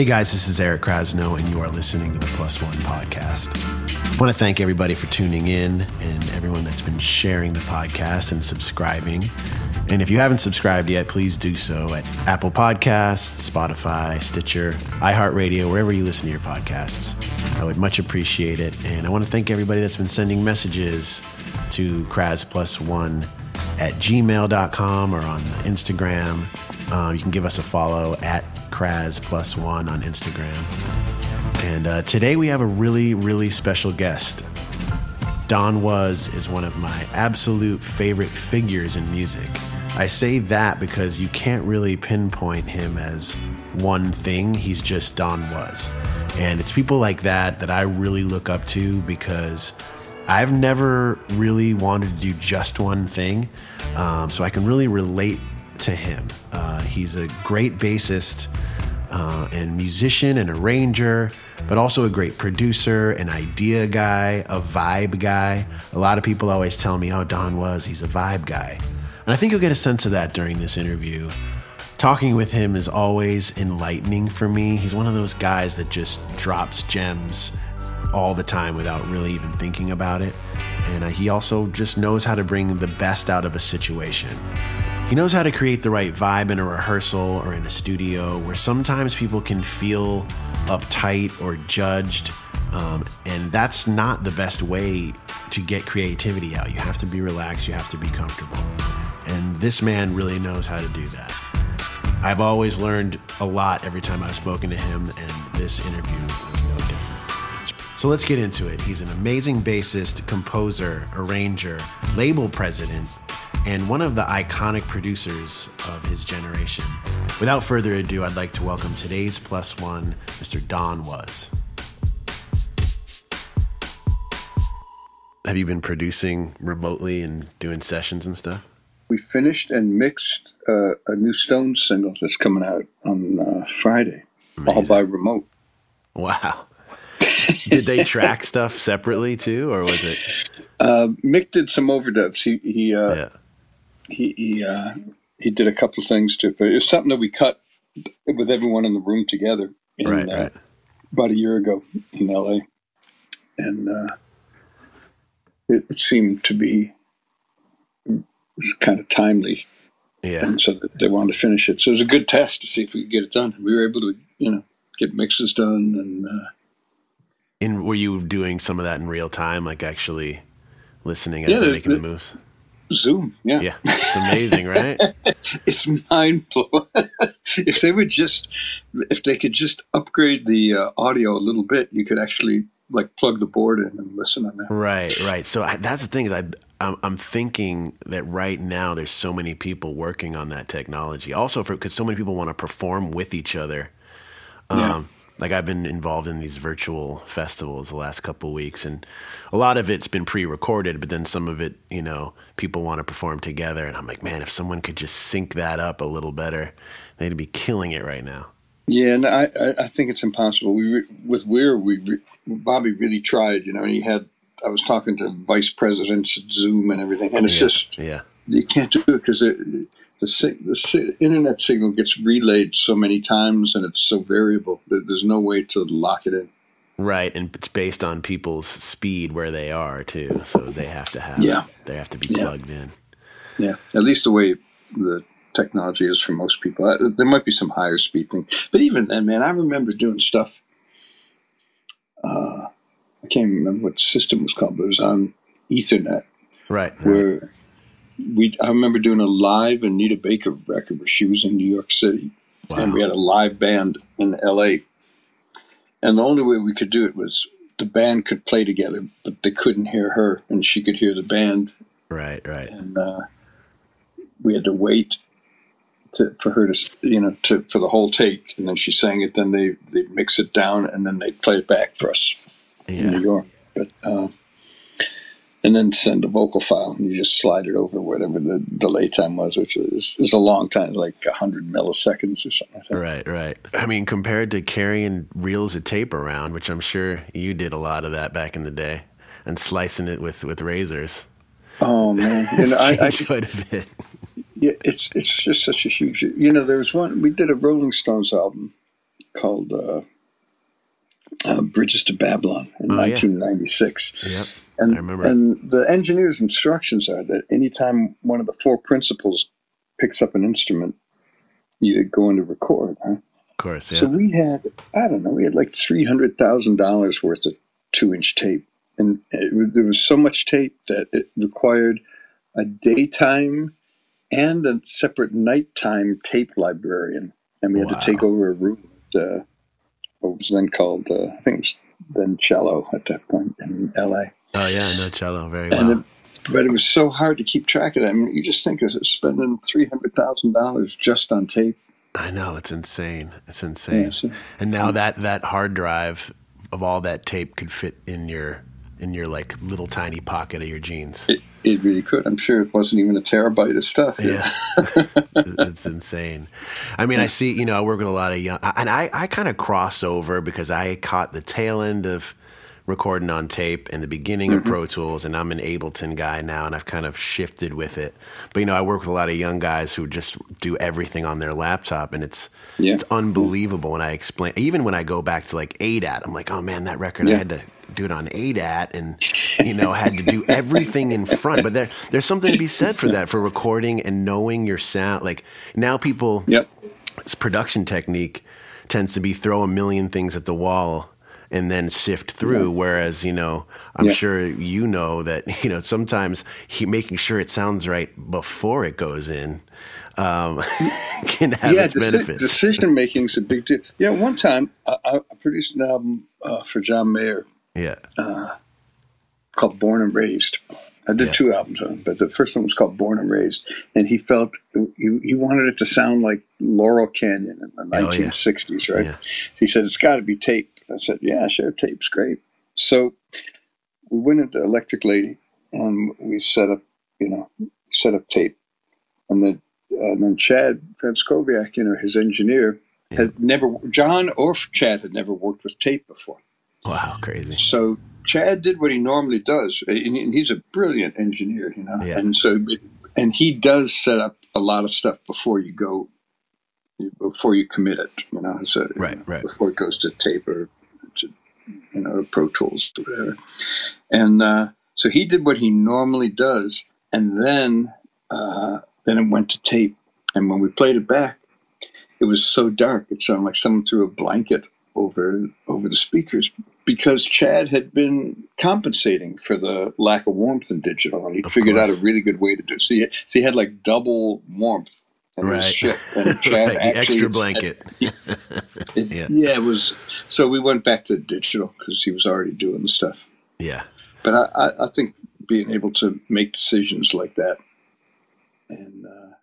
Hey guys, this is Eric Krasno, and you are listening to the Plus One podcast. I want to thank everybody for tuning in and everyone that's been sharing the podcast and subscribing. And if you haven't subscribed yet, please do so at Apple Podcasts, Spotify, Stitcher, iHeartRadio, wherever you listen to your podcasts. I would much appreciate it. And I want to thank everybody that's been sending messages to Kraz Plus One at gmail.com or on Instagram. Um, you can give us a follow at Kraz Plus One on Instagram. And uh, today we have a really, really special guest. Don Was is one of my absolute favorite figures in music. I say that because you can't really pinpoint him as one thing. He's just Don Was. And it's people like that that I really look up to because I've never really wanted to do just one thing. Um, so I can really relate to him. Uh, he's a great bassist uh, and musician and arranger, but also a great producer, an idea guy, a vibe guy. A lot of people always tell me, oh, Don Was, he's a vibe guy. And I think you'll get a sense of that during this interview. Talking with him is always enlightening for me. He's one of those guys that just drops gems all the time without really even thinking about it. And uh, he also just knows how to bring the best out of a situation. He knows how to create the right vibe in a rehearsal or in a studio where sometimes people can feel uptight or judged. Um, and that's not the best way to get creativity out. You have to be relaxed, you have to be comfortable. And this man really knows how to do that. I've always learned a lot every time I've spoken to him, and this interview was no different. So let's get into it. He's an amazing bassist, composer, arranger, label president, and one of the iconic producers of his generation. Without further ado, I'd like to welcome today's plus one, Mr. Don Was. Have you been producing remotely and doing sessions and stuff? We finished and mixed uh, a new Stones single that's coming out on uh, Friday, Amazing. all by remote. Wow. did they track stuff separately too, or was it? Uh, Mick did some overdubs. He he uh, yeah. He he, uh, he did a couple things too, but it was something that we cut with everyone in the room together. In, right, uh, right. About a year ago in L.A. and uh, it, it seemed to be kind of timely. Yeah. And so they wanted to finish it. So it was a good test to see if we could get it done. We were able to, you know, get mixes done and. Uh, and were you doing some of that in real time, like actually listening as yeah, they're making the, the moves? Zoom, yeah. Yeah. It's amazing, right? it's mind blowing. if they would just, if they could just upgrade the uh, audio a little bit, you could actually like plug the board in and listen on that. Right, right. So I, that's the thing is I I'm, I'm thinking that right now there's so many people working on that technology. Also, for because so many people want to perform with each other. Um, yeah. Like I've been involved in these virtual festivals the last couple weeks, and a lot of it's been pre-recorded, but then some of it, you know, people want to perform together, and I'm like, man, if someone could just sync that up a little better, they'd be killing it right now. Yeah, and I, I think it's impossible. We with Weir, we Bobby really tried, you know, and he had. I was talking to vice presidents at Zoom and everything, and it's yeah, just yeah, you can't do it because the the, internet signal gets relayed so many times and it's so variable that there's no way to lock it in. Right, and it's based on people's speed where they are too, so they have to have yeah they have to be plugged in. Yeah, at least the way the technology is for most people. Uh, there might be some higher speed thing, but even then, man, I remember doing stuff. Uh, I can't remember what system was called, but it was on Ethernet. Right. Where we, I remember doing a live Anita Baker record where she was in New York City, wow. and we had a live band in L.A. And the only way we could do it was the band could play together, but they couldn't hear her, and she could hear the band. Right. Right. And uh, we had to wait to, for her to you know to for the whole take, and then she sang it. Then they they mix it down, and then they play it back for us yeah. in New York. But uh, and then send a vocal file, and you just slide it over whatever the delay time was, which is, is a long time, like hundred milliseconds or something. Like right, right. I mean, compared to carrying reels of tape around, which I'm sure you did a lot of that back in the day, and slicing it with with razors. Oh man, you know, I, I quite a bit. Yeah, it's it's just such a huge. You know, there was one we did a Rolling Stones album, called uh, uh, Bridges to Babylon in oh, 1996. Yeah. Yep. And. And the engineer's instructions are that anytime one of the four principals picks up an instrument, you go into record, right? Of course, yeah. So we had, I don't know, we had like $300,000 worth of two inch tape. And it, there was so much tape that it required a daytime and a separate nighttime tape librarian. And we had wow. to take over a room at uh, what was then called, uh, I think it was then Cello at that point in LA. Oh, yeah, I know Cello very well. It, but it was so hard to keep track of that. I mean, you just think of spending $300,000 just on tape. I know, it's insane. It's insane. Yeah, and now that, that hard drive of all that tape could fit in your in your like little tiny pocket of your jeans. It, it really could. I'm sure it wasn't even a terabyte of stuff. Yeah, it's insane. I mean, I see. You know, I work with a lot of young, and I I kind of cross over because I caught the tail end of recording on tape and the beginning mm-hmm. of Pro Tools, and I'm an Ableton guy now, and I've kind of shifted with it. But you know, I work with a lot of young guys who just do everything on their laptop, and it's yeah. it's unbelievable. And I explain, even when I go back to like ADAT, I'm like, oh man, that record yeah. I had to do it on ADAT and you know had to do everything in front. But there there's something to be said for that for recording and knowing your sound. Like now people, yep. it's production technique tends to be throw a million things at the wall and then sift through. Yeah. Whereas, you know, I'm yeah. sure you know that, you know, sometimes he, making sure it sounds right before it goes in um, can have yeah, its deci- benefits. Decision making is a big deal. Yeah, one time I, I produced an album uh, for John Mayer yeah. Uh, called Born and Raised. I did yeah. two albums on it, but the first one was called Born and Raised, and he felt he, he wanted it to sound like Laurel Canyon in the oh, 1960s, yeah. right? Yeah. He said it's got to be tape. I said, yeah, sure, tape's great. So we went into Electric Lady and we set up, you know, set up tape, and then and then Chad Franscoviak, you know, his engineer, had never John or Chad had never worked with tape before. Wow, crazy. So Chad did what he normally does, and he's a brilliant engineer, you know. Yeah. And so, and he does set up a lot of stuff before you go, before you commit it, you know. So, right, you know, right. Before it goes to tape or, you know, Pro Tools or whatever. And uh, so he did what he normally does, and then uh, then it went to tape. And when we played it back, it was so dark it sounded like someone threw a blanket over over the speakers because Chad had been compensating for the lack of warmth in digital, and he figured course. out a really good way to do. It. So he, so he had like double warmth. Right. And Chad right. the extra blanket. Had, it, yeah. yeah, it was. So we went back to digital because he was already doing the stuff. Yeah. But I, I, I think being able to make decisions like that and uh,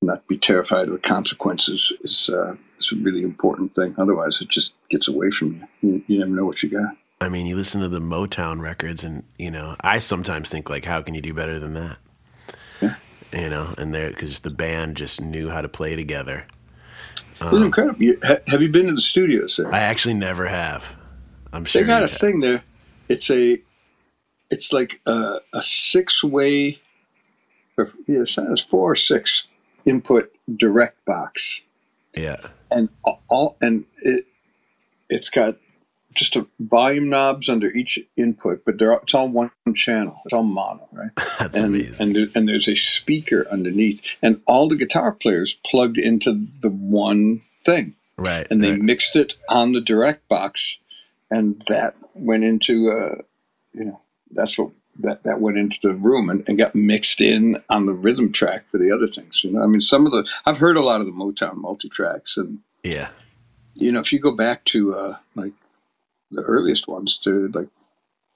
not be terrified of the consequences is uh, is a really important thing. Otherwise, it just gets away from you. You, you never know what you got. I mean, you listen to the Motown records, and you know, I sometimes think like, how can you do better than that? You know, and there because the band just knew how to play together. Um, incredible. You, ha, have you been to the studios there? I actually never have. I'm sure they got a have. thing there. It's a, it's like a, a six way, or yeah, it's four or six input direct box. Yeah and all and it it's got just a volume knobs under each input, but they're it's all one channel. It's all mono, right? That's and, amazing. And there, and there's a speaker underneath, and all the guitar players plugged into the one thing, right? And they right. mixed it on the direct box, and that went into uh, you know that's what that, that went into the room and, and, got mixed in on the rhythm track for the other things. You know, I mean, some of the I've heard a lot of the Motown multi tracks, and yeah, you know, if you go back to uh, like the earliest ones, to like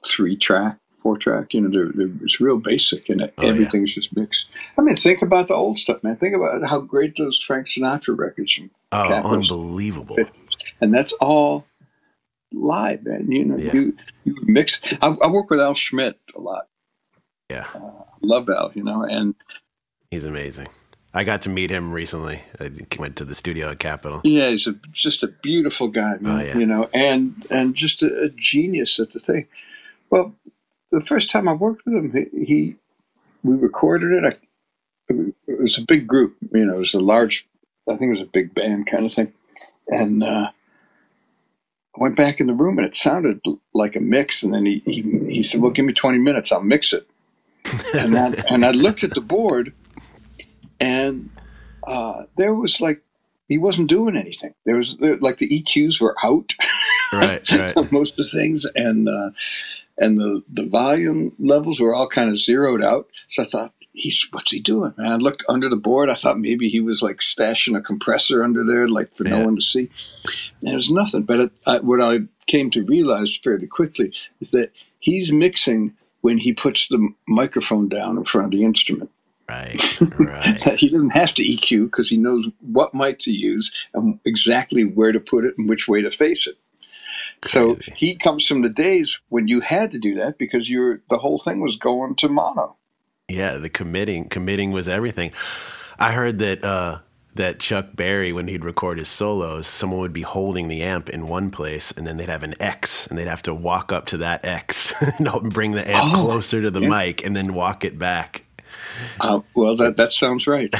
three track, four track, you know, they're, they're, it's real basic and oh, everything's yeah. just mixed. I mean, think about the old stuff, man. Think about how great those Frank Sinatra records. Oh, unbelievable! 50s. And that's all live, man. You know, yeah. you you mix. I, I, work with Al Schmitt a lot. Yeah, uh, love Al. You know, and he's amazing. I got to meet him recently. I went to the studio at Capitol. Yeah, he's a, just a beautiful guy, man. Oh, yeah. You know, and and just a, a, genius at the thing. Well, the first time I worked with him, he, he we recorded it. I, it was a big group. You know, it was a large. I think it was a big band kind of thing, and. uh I went back in the room and it sounded like a mix. And then he, he, he said, well, give me 20 minutes. I'll mix it. and, I, and I looked at the board and uh, there was like, he wasn't doing anything. There was there, like the EQs were out. Right, right. most of the things. And, uh, and the, the volume levels were all kind of zeroed out. So I thought, he's what's he doing? And I looked under the board. I thought maybe he was like stashing a compressor under there, like for yeah. no one to see. And there's nothing. But it, I, what I came to realize fairly quickly is that he's mixing when he puts the microphone down in front of the instrument. Right, right. he doesn't have to EQ because he knows what mic to use and exactly where to put it and which way to face it. So he comes from the days when you had to do that because you're the whole thing was going to mono. Yeah, the committing committing was everything. I heard that uh, that Chuck Berry, when he'd record his solos, someone would be holding the amp in one place, and then they'd have an X, and they'd have to walk up to that X and bring the amp oh, closer to the yeah. mic, and then walk it back. Uh, well, that that sounds right.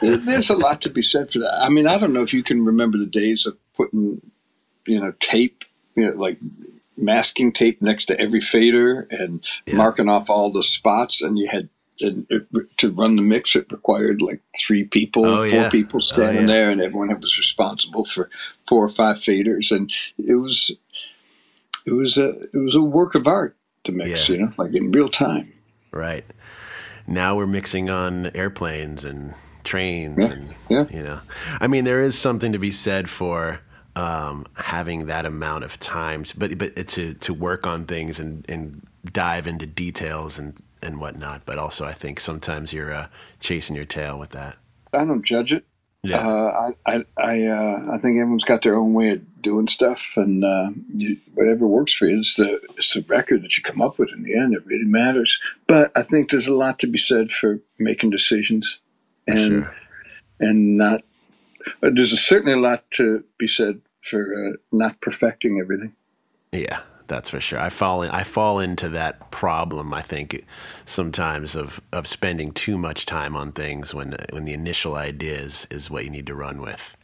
There, there's a lot to be said for that. I mean, I don't know if you can remember the days of putting, you know, tape, you know, like masking tape next to every fader and yeah. marking off all the spots, and you had and it, to run the mix, it required like three people, oh, four yeah. people oh, standing oh, yeah. there, and everyone was responsible for four or five faders, and it was it was a it was a work of art to mix, yeah. you know, like in real time. Right. Now we're mixing on airplanes and trains, yeah. and yeah. you know, I mean, there is something to be said for um, having that amount of times, but but to to work on things and and dive into details and and whatnot. But also, I think sometimes you're uh, chasing your tail with that. I don't judge it. Yeah, uh, I I I, uh, I, think everyone's got their own way of doing stuff, and uh, you, whatever works for you. It's the it's the record that you come up with in the end. It really matters. But I think there's a lot to be said for making decisions, and sure. and not. Uh, there's a, certainly a lot to be said for uh, not perfecting everything. Yeah, that's for sure. I fall in, I fall into that problem. I think sometimes of of spending too much time on things when when the initial idea is is what you need to run with.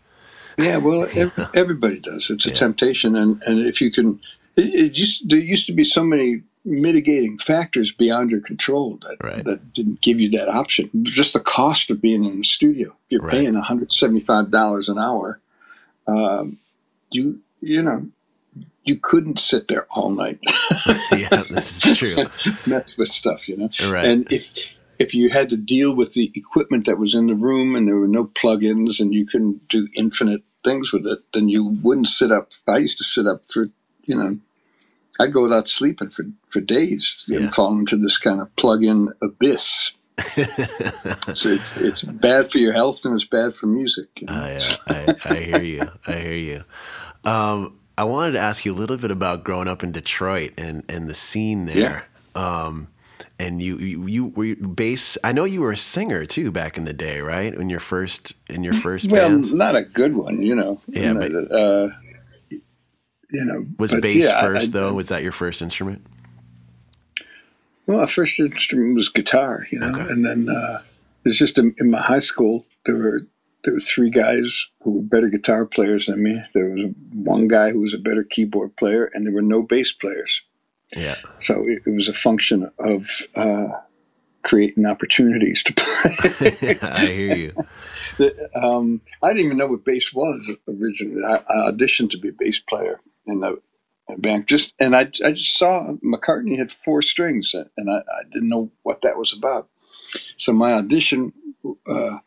Yeah, well, every, everybody does. It's a yeah. temptation, and and if you can, it, it, used there used to be so many mitigating factors beyond your control that right. that didn't give you that option. Just the cost of being in the studio. You're right. paying one hundred seventy five dollars an hour. Um, you you know you couldn't sit there all night. yeah, this is true. Mess with stuff, you know. Right. And if if you had to deal with the equipment that was in the room and there were no plugins and you couldn't do infinite things with it, then you wouldn't sit up. I used to sit up for you know. I'd go without sleeping for, for days yeah. and fall into this kind of plug-in abyss. so it's it's bad for your health and it's bad for music. You know? uh, yeah. I, I hear you. I hear you. Um, I wanted to ask you a little bit about growing up in Detroit and, and the scene there. Yeah. Um, and you, you, you were bass. I know you were a singer too back in the day, right? In your first, in your first, well, bands? not a good one, you know. Yeah, but, uh, you know, was bass yeah, first I, though? I, was that your first instrument? Well, my first instrument was guitar, you know, okay. and then uh, it was just in, in my high school. There were there was three guys who were better guitar players than me. There was one guy who was a better keyboard player, and there were no bass players. Yeah. So it, it was a function of uh, creating opportunities to play. I hear you. um, I didn't even know what bass was originally. I, I auditioned to be a bass player in the band. Just and I, I just saw McCartney had four strings, and I, I didn't know what that was about. So my audition. Uh,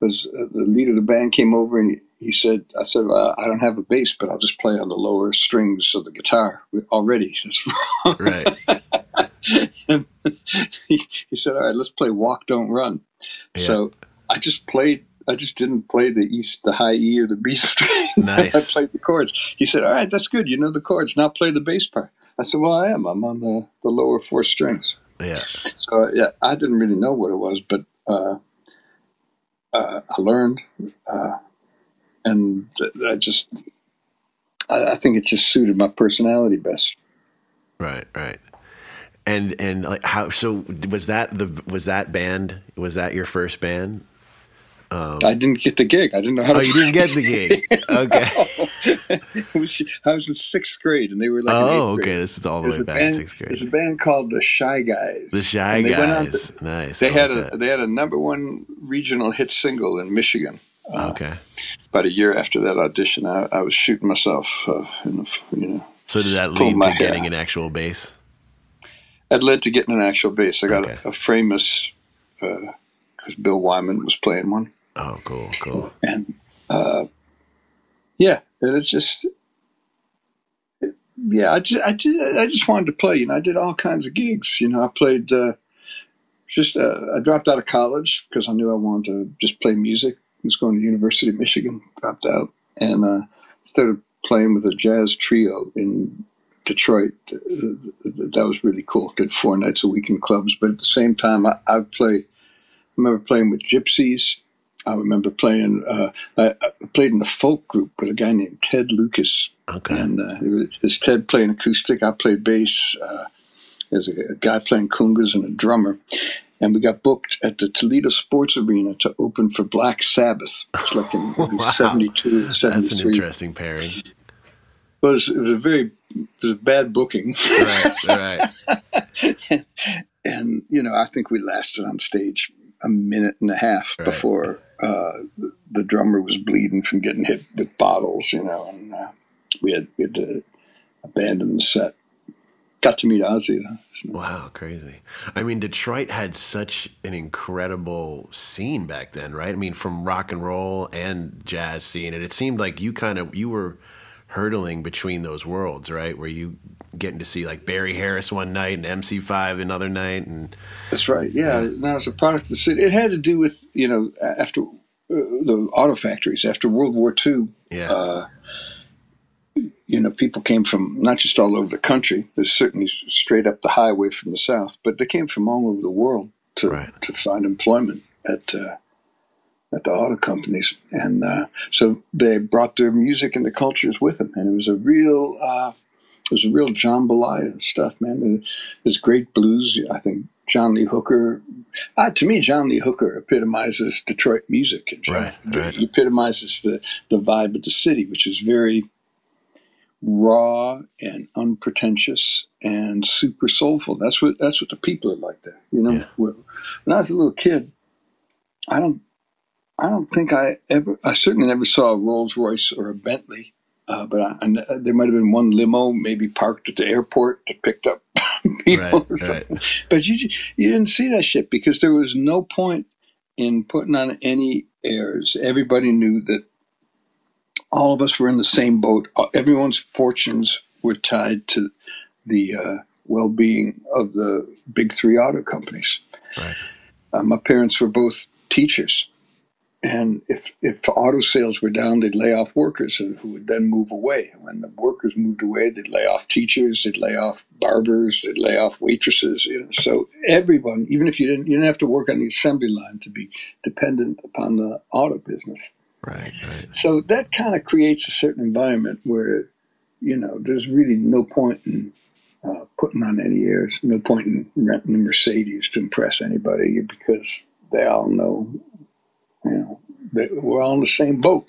was uh, the leader of the band came over and he, he said, I said, well, I don't have a bass, but I'll just play on the lower strings of the guitar already. That's right. he, he, said, all right, let's play Walk, Don't Run. Yeah. So I just played, I just didn't play the East, the high E or the B string. Nice. I played the chords. He said, all right, that's good. You know the chords. Now play the bass part. I said, well, I am. I'm on the, the lower four strings. Yeah. So, yeah, I didn't really know what it was, but, uh, uh, I learned, uh, and I just I, I, think it just suited my personality best. Right, right. And and like how so was that the was that band was that your first band? Um, I didn't get the gig. I didn't know how. Oh, to you didn't get the gig. Okay. was, I was in sixth grade, and they were like. Oh, okay. This is all the way back band, sixth grade. There's a band called the Shy Guys. The Shy Guys. To, nice. They I had like a that. they had a number one regional hit single in Michigan. Uh, okay. About a year after that audition, I, I was shooting myself. Uh, in the, you know. So did that lead to getting an actual bass? That led to getting an actual bass. I got okay. a, a, Framus because uh, Bill Wyman was playing one. Oh, cool, cool. And uh, yeah, it was just yeah, I just I just I just wanted to play. You know, I did all kinds of gigs. You know, I played. Uh, just uh, I dropped out of college because I knew I wanted to just play music. I was going to University of Michigan, dropped out, and uh, started playing with a jazz trio in Detroit. Uh, that was really cool. Did four nights a week in clubs, but at the same time, I, I play. I remember playing with Gypsies I remember playing. Uh, I, played in a folk group with a guy named Ted Lucas. Okay. And uh, it was Ted playing acoustic. I played bass. Uh, there's a, a, guy playing congas and a drummer. And we got booked at the Toledo Sports Arena to open for Black Sabbath. It's like in wow. 72, 73. That's an interesting pairing. It was, it was a very it was a bad booking. Right, right. and, and, you know, I think we lasted on stage a minute and a half right. before uh, the drummer was bleeding from getting hit with bottles, you know, and uh, we had we had to abandon the set. Got to meet Ozzy. Wow, crazy! I mean, Detroit had such an incredible scene back then, right? I mean, from rock and roll and jazz scene, and it seemed like you kind of you were hurtling between those worlds, right? Where you getting to see like Barry Harris one night and MC5 another night, and that's right. Yeah, yeah. that was a product of the city. It had to do with you know after uh, the auto factories after World War II. Yeah. Uh, you know, people came from not just all over the country. There's certainly straight up the highway from the south, but they came from all over the world to right. to find employment at uh, at the auto companies, and uh, so they brought their music and the cultures with them, and it was a real. Uh, it was a real jambalaya stuff, man. And there's great blues. I think John Lee Hooker. Uh, to me, John Lee Hooker epitomizes Detroit music. And right, right. He epitomizes the, the vibe of the city, which is very raw and unpretentious and super soulful. That's what that's what the people are like there. You know, yeah. when I was a little kid, I don't I don't think I ever I certainly never saw a Rolls Royce or a Bentley uh, but I, and there might have been one limo maybe parked at the airport that picked up people right, or something. Right. But you you didn't see that shit because there was no point in putting on any airs. Everybody knew that all of us were in the same boat. Uh, everyone's fortunes were tied to the uh, well-being of the big three auto companies. Right. Uh, my parents were both teachers. And if, if auto sales were down, they'd lay off workers who would then move away. When the workers moved away, they'd lay off teachers, they'd lay off barbers, they'd lay off waitresses. You know? So everyone, even if you didn't, you didn't have to work on the assembly line to be dependent upon the auto business. Right, right. So that kind of creates a certain environment where, you know, there's really no point in uh, putting on any airs, no point in renting a Mercedes to impress anybody because they all know you know, we're all in the same boat.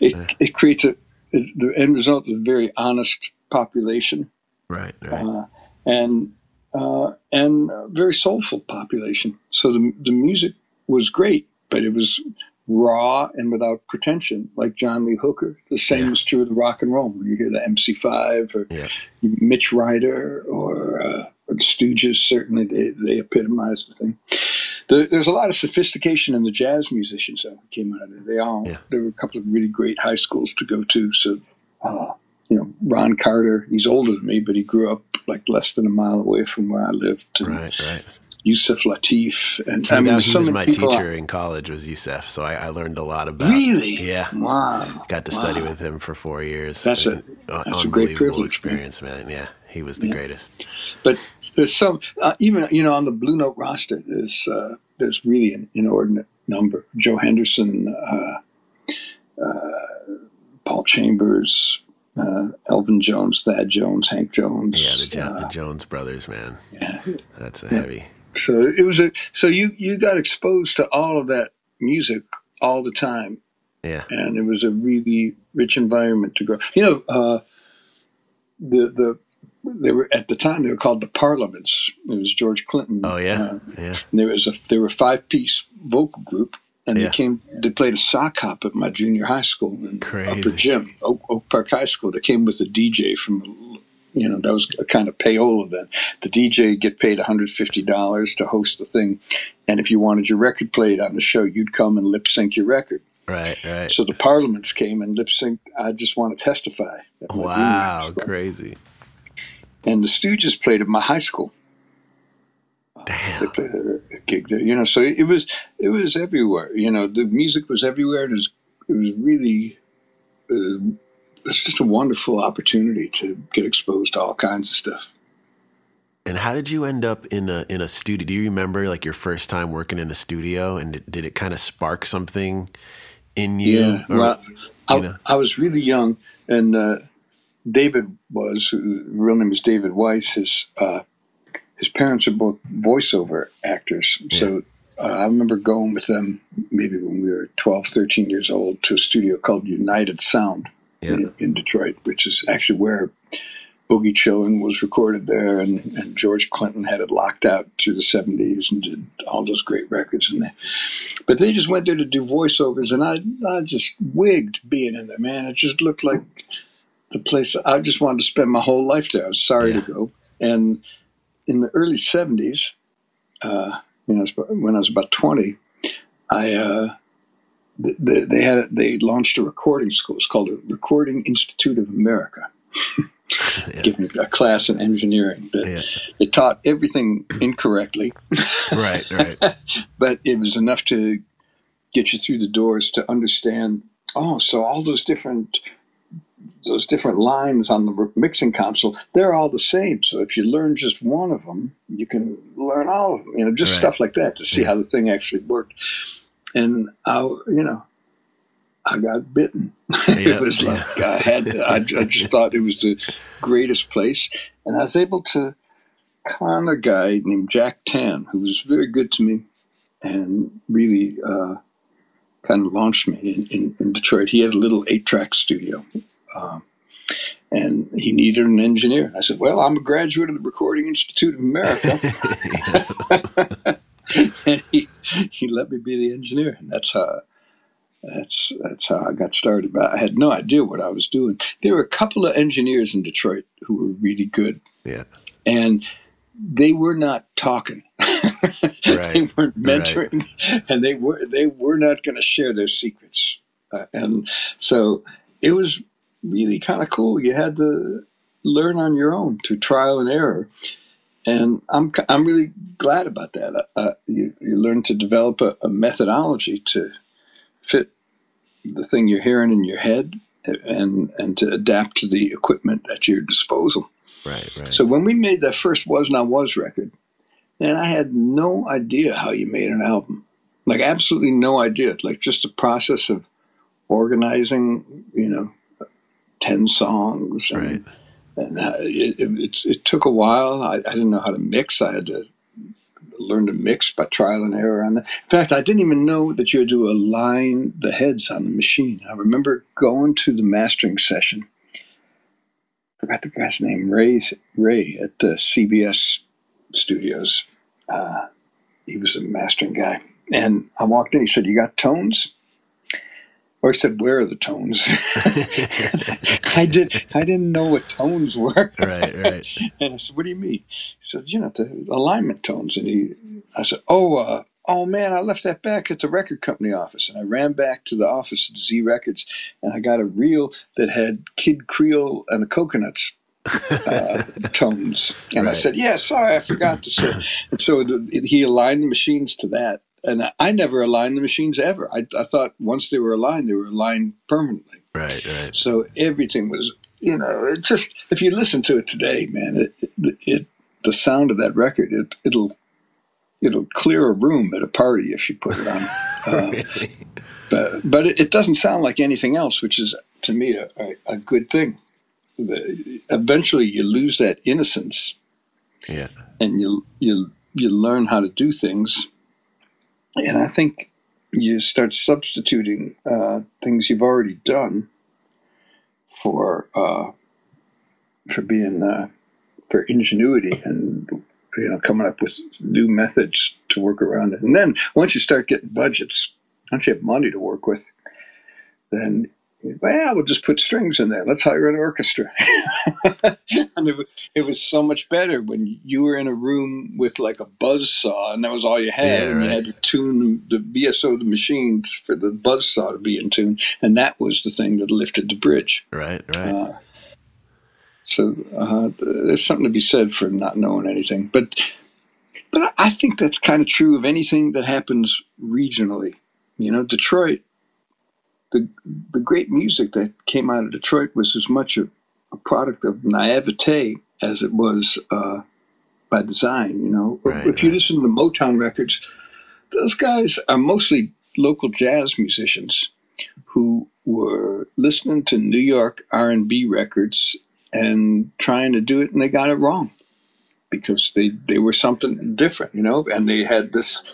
It, it creates a, the end result is a very honest population. Right, right. Uh, and, uh, and very soulful population. So the, the music was great, but it was raw and without pretension, like John Lee Hooker. The same yeah. is true of rock and roll. When you hear the MC5 or yeah. Mitch Ryder or, uh, or the Stooges, certainly they, they epitomize the thing the, there's a lot of sophistication in the jazz musicians that came out of it. They all yeah. there were a couple of really great high schools to go to. So, uh, you know, Ron Carter, he's older than me, but he grew up like less than a mile away from where I lived. And right, right. Yusef Lateef, and I mean, he was my teacher I, in college. Was Yusef, so I, I, learned a lot about. Really? Yeah. Wow. Got to wow. study with him for four years. That's a that's a great privilege. Experience, man. man. Yeah, he was the yeah. greatest. But there's some uh, even you know on the Blue Note roster. There's uh, there's really an inordinate number. Joe Henderson, uh, uh, Paul Chambers, uh, Elvin Jones, Thad Jones, Hank Jones. Yeah, the, jo- the Jones brothers, man. Yeah, that's a yeah. heavy. So it was a so you you got exposed to all of that music all the time. Yeah. And it was a really rich environment to grow. You know, uh, the the they were at the time they were called the Parliaments. It was George Clinton. Oh yeah, uh, yeah. there was a there were five piece vocal group, and yeah. they came. They played a sock hop at my junior high school in Crazy. Upper Gym, Oak, Oak, Park High School. They came with a DJ from, you know, that was a kind of payola then. The DJ get paid one hundred fifty dollars to host the thing, and if you wanted your record played on the show, you'd come and lip sync your record. Right, right. So the Parliaments came and lip synced. I just want to testify. Wow, crazy. And the Stooges played at my high school. Damn. They a gig there, you know. So it was it was everywhere. You know, the music was everywhere. It was it was really uh, it's just a wonderful opportunity to get exposed to all kinds of stuff. And how did you end up in a in a studio? Do you remember like your first time working in a studio, and did, did it kind of spark something in you? Yeah, or, well, I, I, was really young, and uh, David was his real name is David Weiss. His uh, his parents are both voiceover actors, yeah. so uh, I remember going with them maybe when we were 12, 13 years old to a studio called United Sound yeah. in, in Detroit, which is actually where Boogie Chillin' was recorded there, and, and George Clinton had it locked out through the 70s and did all those great records in there. But they just went there to do voiceovers, and I, I just wigged being in there, man. It just looked like the place I just wanted to spend my whole life there. I was sorry yeah. to go. And in the early 70s, uh, you know, when I was about 20, I. Uh, they, they had they launched a recording school. It's called the Recording Institute of America. yeah. give me a class in engineering. But yeah. It taught everything incorrectly. right, right. but it was enough to get you through the doors to understand. Oh, so all those different those different lines on the mixing console, they're all the same. So if you learn just one of them, you can learn all of them. You know, just right. stuff like that to see yeah. how the thing actually worked. And I, you know, I got bitten. it was like I had. I, I, just thought it was the greatest place, and I was able to con a guy named Jack Tan, who was very good to me, and really uh, kind of launched me in, in, in, Detroit. He had a little eight-track studio. Um, and he needed an engineer. I said, "Well, I'm a graduate of the Recording Institute of America," and he he let me be the engineer, and that's how that's that's how I got started. But I had no idea what I was doing. There were a couple of engineers in Detroit who were really good. Yeah. And they were not talking. right. they weren't mentoring, right. and they were they were not going to share their secrets. Uh, and so it was really kind of cool. You had to learn on your own through trial and error. And I'm I'm really glad about that. Uh, you, you learn to develop a, a methodology to fit the thing you're hearing in your head and and to adapt to the equipment at your disposal. Right, right. So when we made that first Was Not Was record, and I had no idea how you made an album. Like absolutely no idea. Like just the process of organizing, you know, ten songs. And, right. And uh, it, it, it, took a while. I, I didn't know how to mix. I had to learn to mix by trial and error on that. In fact, I didn't even know that you had to align the heads on the machine. I remember going to the mastering session. I forgot the guy's name, Ray, Ray at the CBS studios. Uh, he was a mastering guy. And I walked in, he said, You got tones? Or he said, "Where are the tones?" I did. I didn't know what tones were. Right, right. and I said, "What do you mean?" He said, "You know, the alignment tones." And he, I said, "Oh, uh, oh man, I left that back at the record company office." And I ran back to the office at ZE Records, and I got a reel that had Kid Creole and the Coconuts uh, tones. And right. I said, "Yeah, sorry, I forgot to say." And so he aligned the machines to that, and I never aligned the machines ever. I, I, thought once they were aligned, they were aligned permanently. Right, right. So everything was, you know, it just if you listen to it today, man, it, it, it the sound of that record, it, it'll it'll clear a room at a party if you put it on. Uh, but but it, it, doesn't sound like anything else, which is to me a, a, a good thing. The, eventually, you lose that innocence. Yeah. And you you you learn how to do things and I think you start substituting uh, things you've already done for uh, for being uh, for ingenuity and you know coming up with new methods to work around it. And then once you start getting budgets, once you have money to work with, then well, we'll just put strings in there. Let's hire an orchestra. and it, it, was so much better when you were in a room with like a buzz saw and that was all you had. Yeah, and right. you had to tune the VSO the machines for the buzz saw to be in tune. And that was the thing that lifted the bridge. Right, right. Uh, so uh, there's something to be said for not knowing anything. But, but I think that's kind of true of anything that happens regionally. You know, Detroit the the great music that came out of Detroit was as much a, a product of naivete as it was uh, by design. You know, right, if you right. listen to the Motown records, those guys are mostly local jazz musicians who were listening to New York R and B records and trying to do it, and they got it wrong because they they were something different, you know, and they had this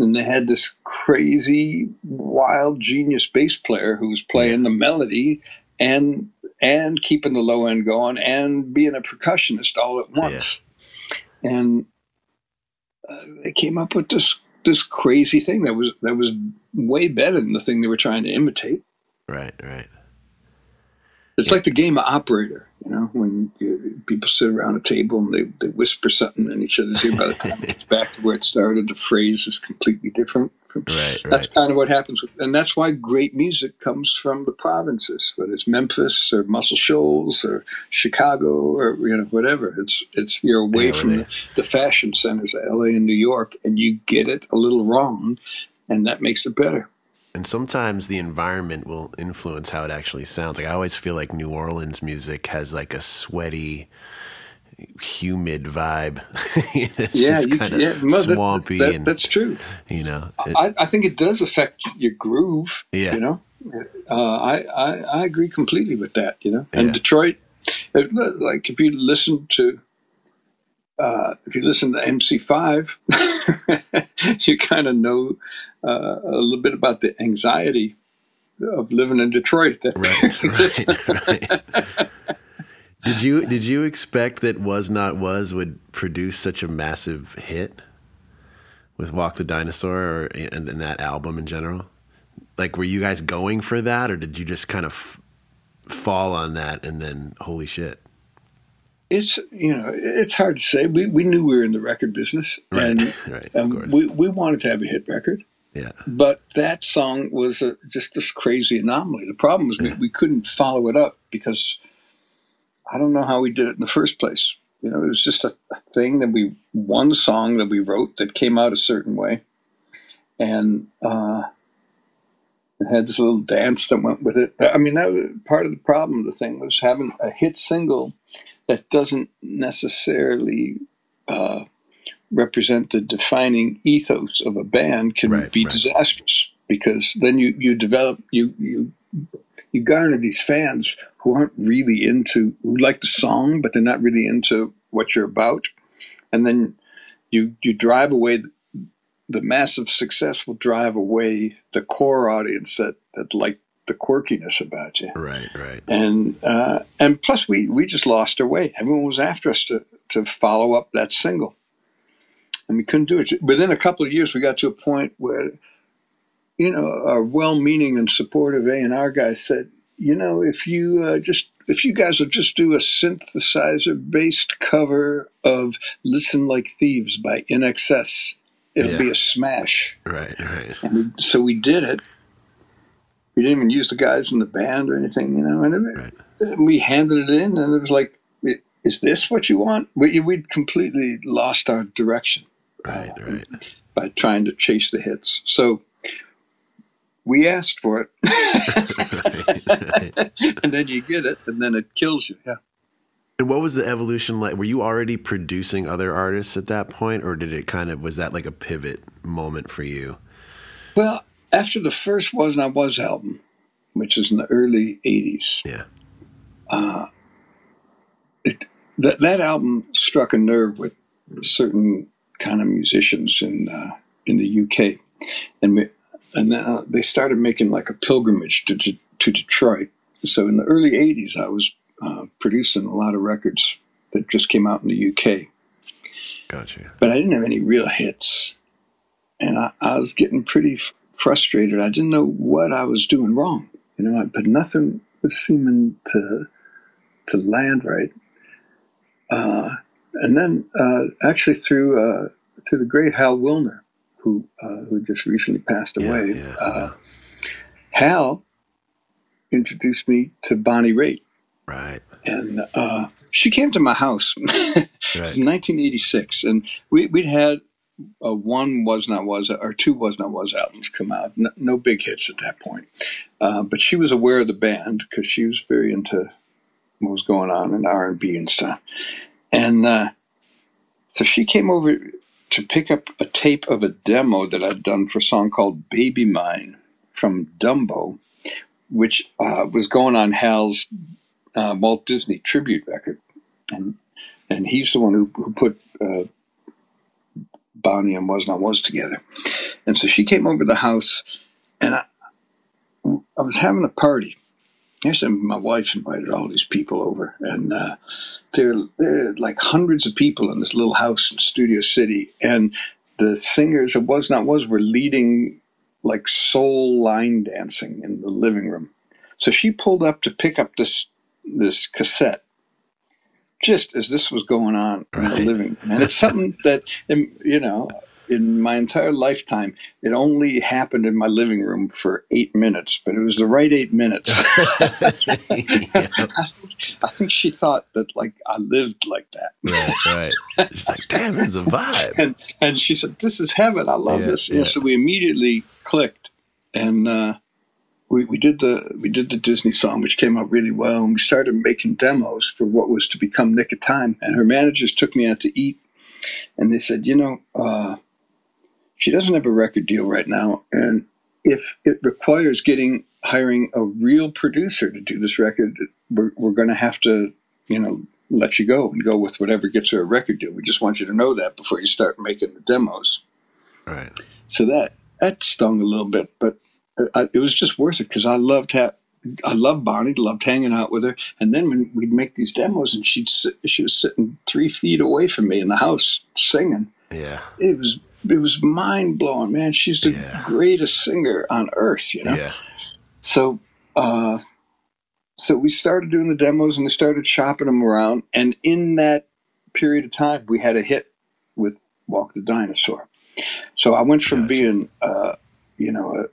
and they had this crazy, wild genius bass player who was playing the melody and and keeping the low end going and being a percussionist all at once. Yeah. And uh, they came up with this this crazy thing that was that was way better than the thing they were trying to imitate. Right, right. It's yeah. like the game of operator, you know, when you, people sit around a table and they, they whisper something in each other's ear. By the time it's back to where it started, the phrase is completely different. Right, right. That's kind of what happens, with, and that's why great music comes from the provinces, whether it's Memphis or Muscle Shoals or Chicago or you know whatever. It's it's you're away yeah, from the, the fashion centers of L.A. and New York, and you get it a little wrong, and that makes it better and sometimes the environment will influence how it actually sounds. Like I always feel like New Orleans music has like a sweaty, humid vibe. yeah, you, yeah, no, swampy. That, that, and, that's true. You know, it, I, I, think it does affect your groove. Yeah, you know, uh, I, I I agree completely with that. You know, and yeah. Detroit, like if you listen to. Uh, if you listen to MC5, you kind of know uh, a little bit about the anxiety of living in Detroit. right, right, right. Did you did you expect that Was Not Was would produce such a massive hit with Walk the Dinosaur or and, and that album in general? Like, were you guys going for that, or did you just kind of f- fall on that and then holy shit? It's you know it's hard to say. We we knew we were in the record business, right, and, right, and we we wanted to have a hit record. Yeah. But that song was a, just this crazy anomaly. The problem was yeah. we, we couldn't follow it up because I don't know how we did it in the first place. You know, it was just a, a thing that we, one song that we wrote that came out a certain way. And, uh, it had this little dance that went with it. I mean, that was part of the problem. The thing was having a hit single that doesn't necessarily uh, represent the defining ethos of a band can right, be right. disastrous because then you you develop you you you garner these fans who aren't really into who like the song but they're not really into what you're about. And then you you drive away the, the massive success will drive away the core audience that that like the quirkiness about you. Right right. And uh, and plus we we just lost our way. Everyone was after us to to follow up that single and we couldn't do it. Within a couple of years, we got to a point where, you know, our well-meaning and supportive A and R guy said, you know, if you uh, just if you guys will just do a synthesizer-based cover of "Listen Like Thieves" by INXS, it'll yeah. be a smash. Right, right. And so we did it. We didn't even use the guys in the band or anything, you know. And, it, right. we handed it in, and it was like, "Is this what you want?" We, we'd completely lost our direction. Right, right. By trying to chase the hits. So we asked for it. right, right. and then you get it, and then it kills you. Yeah. And what was the evolution like? Were you already producing other artists at that point, or did it kind of was that like a pivot moment for you? Well, after the first Was Not Was album, which was in the early '80s, yeah, uh, it, that that album struck a nerve with certain kind of musicians in uh, in the UK, and we, and uh, they started making like a pilgrimage to, to, to Detroit. So in the early '80s, I was uh, producing a lot of records that just came out in the UK. Gotcha. But I didn't have any real hits, and I, I was getting pretty frustrated. I didn't know what I was doing wrong, you know. But nothing was seeming to to land right. Uh, and then uh, actually through uh, through the great Hal Willner, who uh, who just recently passed away, Yeah, yeah, uh, Hal introduced me to Bonnie Raitt, Right. and uh, she came to my house. It was 1986, and we, we'd had uh, one was not was or two was not was albums come out. No, no big hits at that point, uh, but she was aware of the band because she was very into what was going on in R and B and stuff. And uh, so she came over to pick up a tape of a demo that I'd done for a song called "Baby Mine" from Dumbo, which uh, was going on Hal's uh, Walt Disney tribute record, and and he's the one who, who put uh, Bonnie and Was Not Was together. And so she came over to the house, and I, I was having a party. Actually, my wife invited all these people over, and uh, there there are like hundreds of people in this little house in Studio City, and the singers of Was Not Was were leading like soul line dancing in the living room. So she pulled up to pick up this this cassette just as this was going on in the living room. And it's something that, you know, in my entire lifetime, it only happened in my living room for eight minutes, but it was the right eight minutes. I think she thought that, like, I lived like that. right, right. She's like, damn, this is a vibe. And, and she said, This is heaven. I love Yeah, this. yeah. So we immediately clicked. And, uh, we, we did the we did the Disney song, which came out really well, and we started making demos for what was to become Nick of Time. And her managers took me out to eat, and they said, you know, uh, she doesn't have a record deal right now, and if it requires getting hiring a real producer to do this record, we're, we're going to have to, you know, let you go and go with whatever gets her a record deal. We just want you to know that before you start making the demos. Right. So that that stung a little bit, but uh, I, it was just worth it because I loved ha- I loved Bonnie, loved hanging out with her, and then when we'd make these demos, and she'd sit, she was sitting three feet away from me in the house singing. Yeah. It was it was mind blowing, man. She's the Yeah. greatest singer on earth, you know. Yeah. So, uh, so we started doing the demos and we started shopping them around. And in that period of time, we had a hit with Walk the Dinosaur. So I went from Gotcha. being, uh, you know,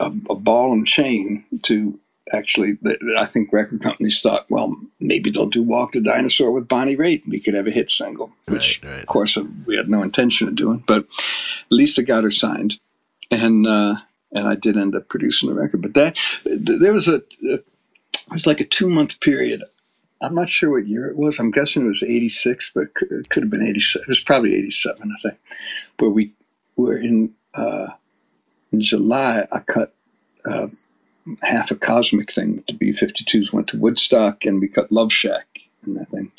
a, a, a ball and chain to actually, I think record companies thought, well, maybe they'll do Walk the Dinosaur with Bonnie Raitt. We could have a hit single, which, Right, right. of course, uh, we had no intention of doing. But at least I got her signed. And, uh, and I did end up producing the record. But that there was a, a it was like a two month period. I'm not sure what year it was. I'm guessing it was '86, but it could, it could have been '87. It was probably '87, I think. Where we were in uh, in July, I cut uh, half a cosmic thing the B-52s. Went to Woodstock, and we cut Love Shack and that thing.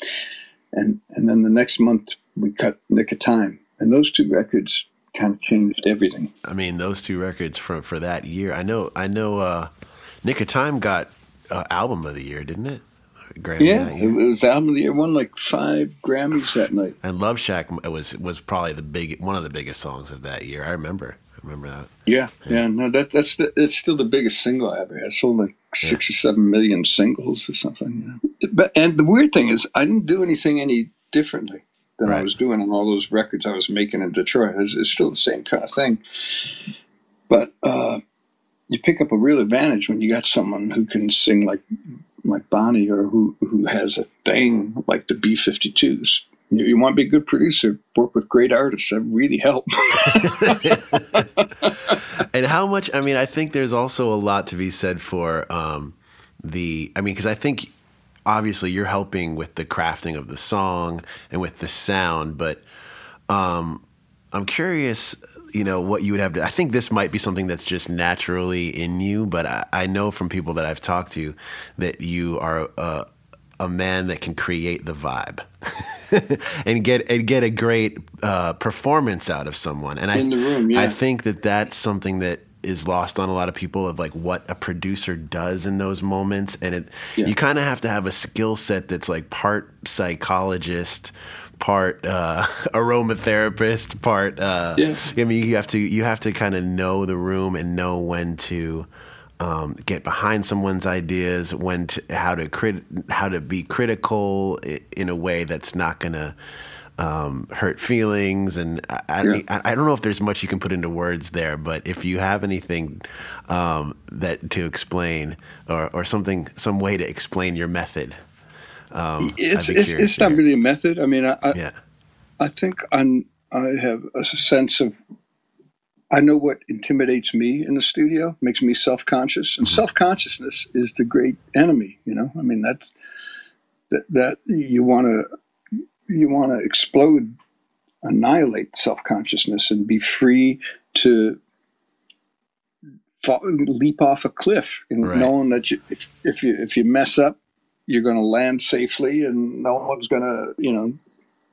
And and then the next month we cut Nick of Time, and those two records kind of changed everything. I mean, those two records for for that year. I know. I know. Uh, Nick of Time got uh, album of the year, didn't it? Grammy Yeah, it was album of the year. Won like five Grammys that night. And Love Shack was was probably the big one of the biggest songs of that year. I remember. I remember that. Yeah, yeah, no, that that's the, it's still the biggest single I ever had. sold like six or seven million singles or something. Know? But and the weird thing is, I didn't do anything any differently than I was doing on all those records I was making in Detroit. It's, it's still the same kind of thing. But uh, you pick up a real advantage when you got someone who can sing like like Bonnie or who who has a thing like the B52s. You, want to be a good producer, work with great artists. That really help. and how much i mean i think there's also a lot to be said for um the i mean because i think obviously you're helping with the crafting of the song and with the sound but um i'm curious you know what you would have to i think this might be something that's just naturally in you but i, I know from people that i've talked to that you are a, a man that can create the vibe and get and get a great uh, performance out of someone and I, In the room, yeah. I think that that's something that is lost on a lot of people of like what a producer does in those moments, and it yeah. you kind of have to have a skill set that's like part psychologist, part uh, aromatherapist, part. Uh, yeah. I mean, you have to you have to kind of know the room and know when to um, get behind someone's ideas, when to how to crit how to be critical in a way that's not going to um, hurt feelings. And I, yeah. I, I, don't know if there's much you can put into words there, but if you have anything um, that to explain or, or something, some way to explain your method. Um, it's it's, it's not really a method. I mean, I I, yeah. I think I'm I have a sense of I know what intimidates me in the studio, makes me self conscious, and mm-hmm. self consciousness is the great enemy. You know, I mean that that that you want to you want to explode, annihilate self consciousness, and be free to fall, leap off a cliff, and right. knowing that you, if if you if you mess up, you're going to land safely and no one's going to, you know,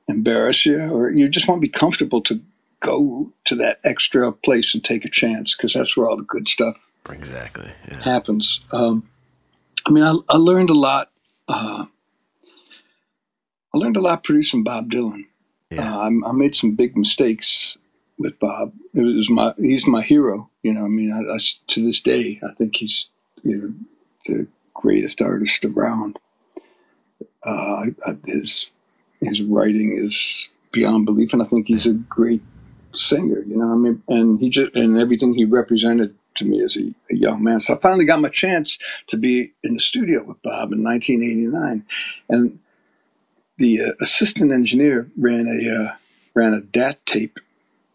embarrass you or you just want to be comfortable to go to that extra place and take a chance because that's where all the good stuff exactly yeah. happens. Um, I mean, I, I, learned a lot. Uh, I learned a lot producing Bob Dylan. Yeah. Uh, I, I, made some big mistakes with Bob. It was my he's my hero. You know, I mean, I, to this day, I think he's you know the greatest artist around. Uh, his his writing is beyond belief, and I think he's a great singer. You know, I mean, and he just and everything he represented to me as a, a, young man. So I finally got my chance to be in the studio with Bob in 1989, and the uh, assistant engineer ran a uh, ran a DAT tape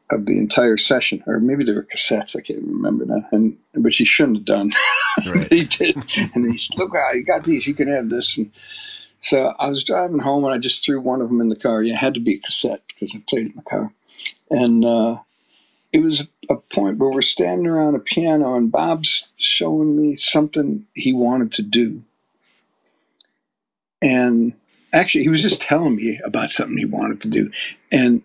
of the entire session, or maybe there were cassettes. I can't remember now, and but he shouldn't have done. Right. he did, and he said, "Look, you got these. You can have this." And so I was driving home and I just threw one of them in the car. Yeah, it had to be a cassette because I played it in my car. And uh, it was a point where we're standing around a piano and Bob's showing me something he wanted to do. And actually, he was just telling me about something he wanted to do. And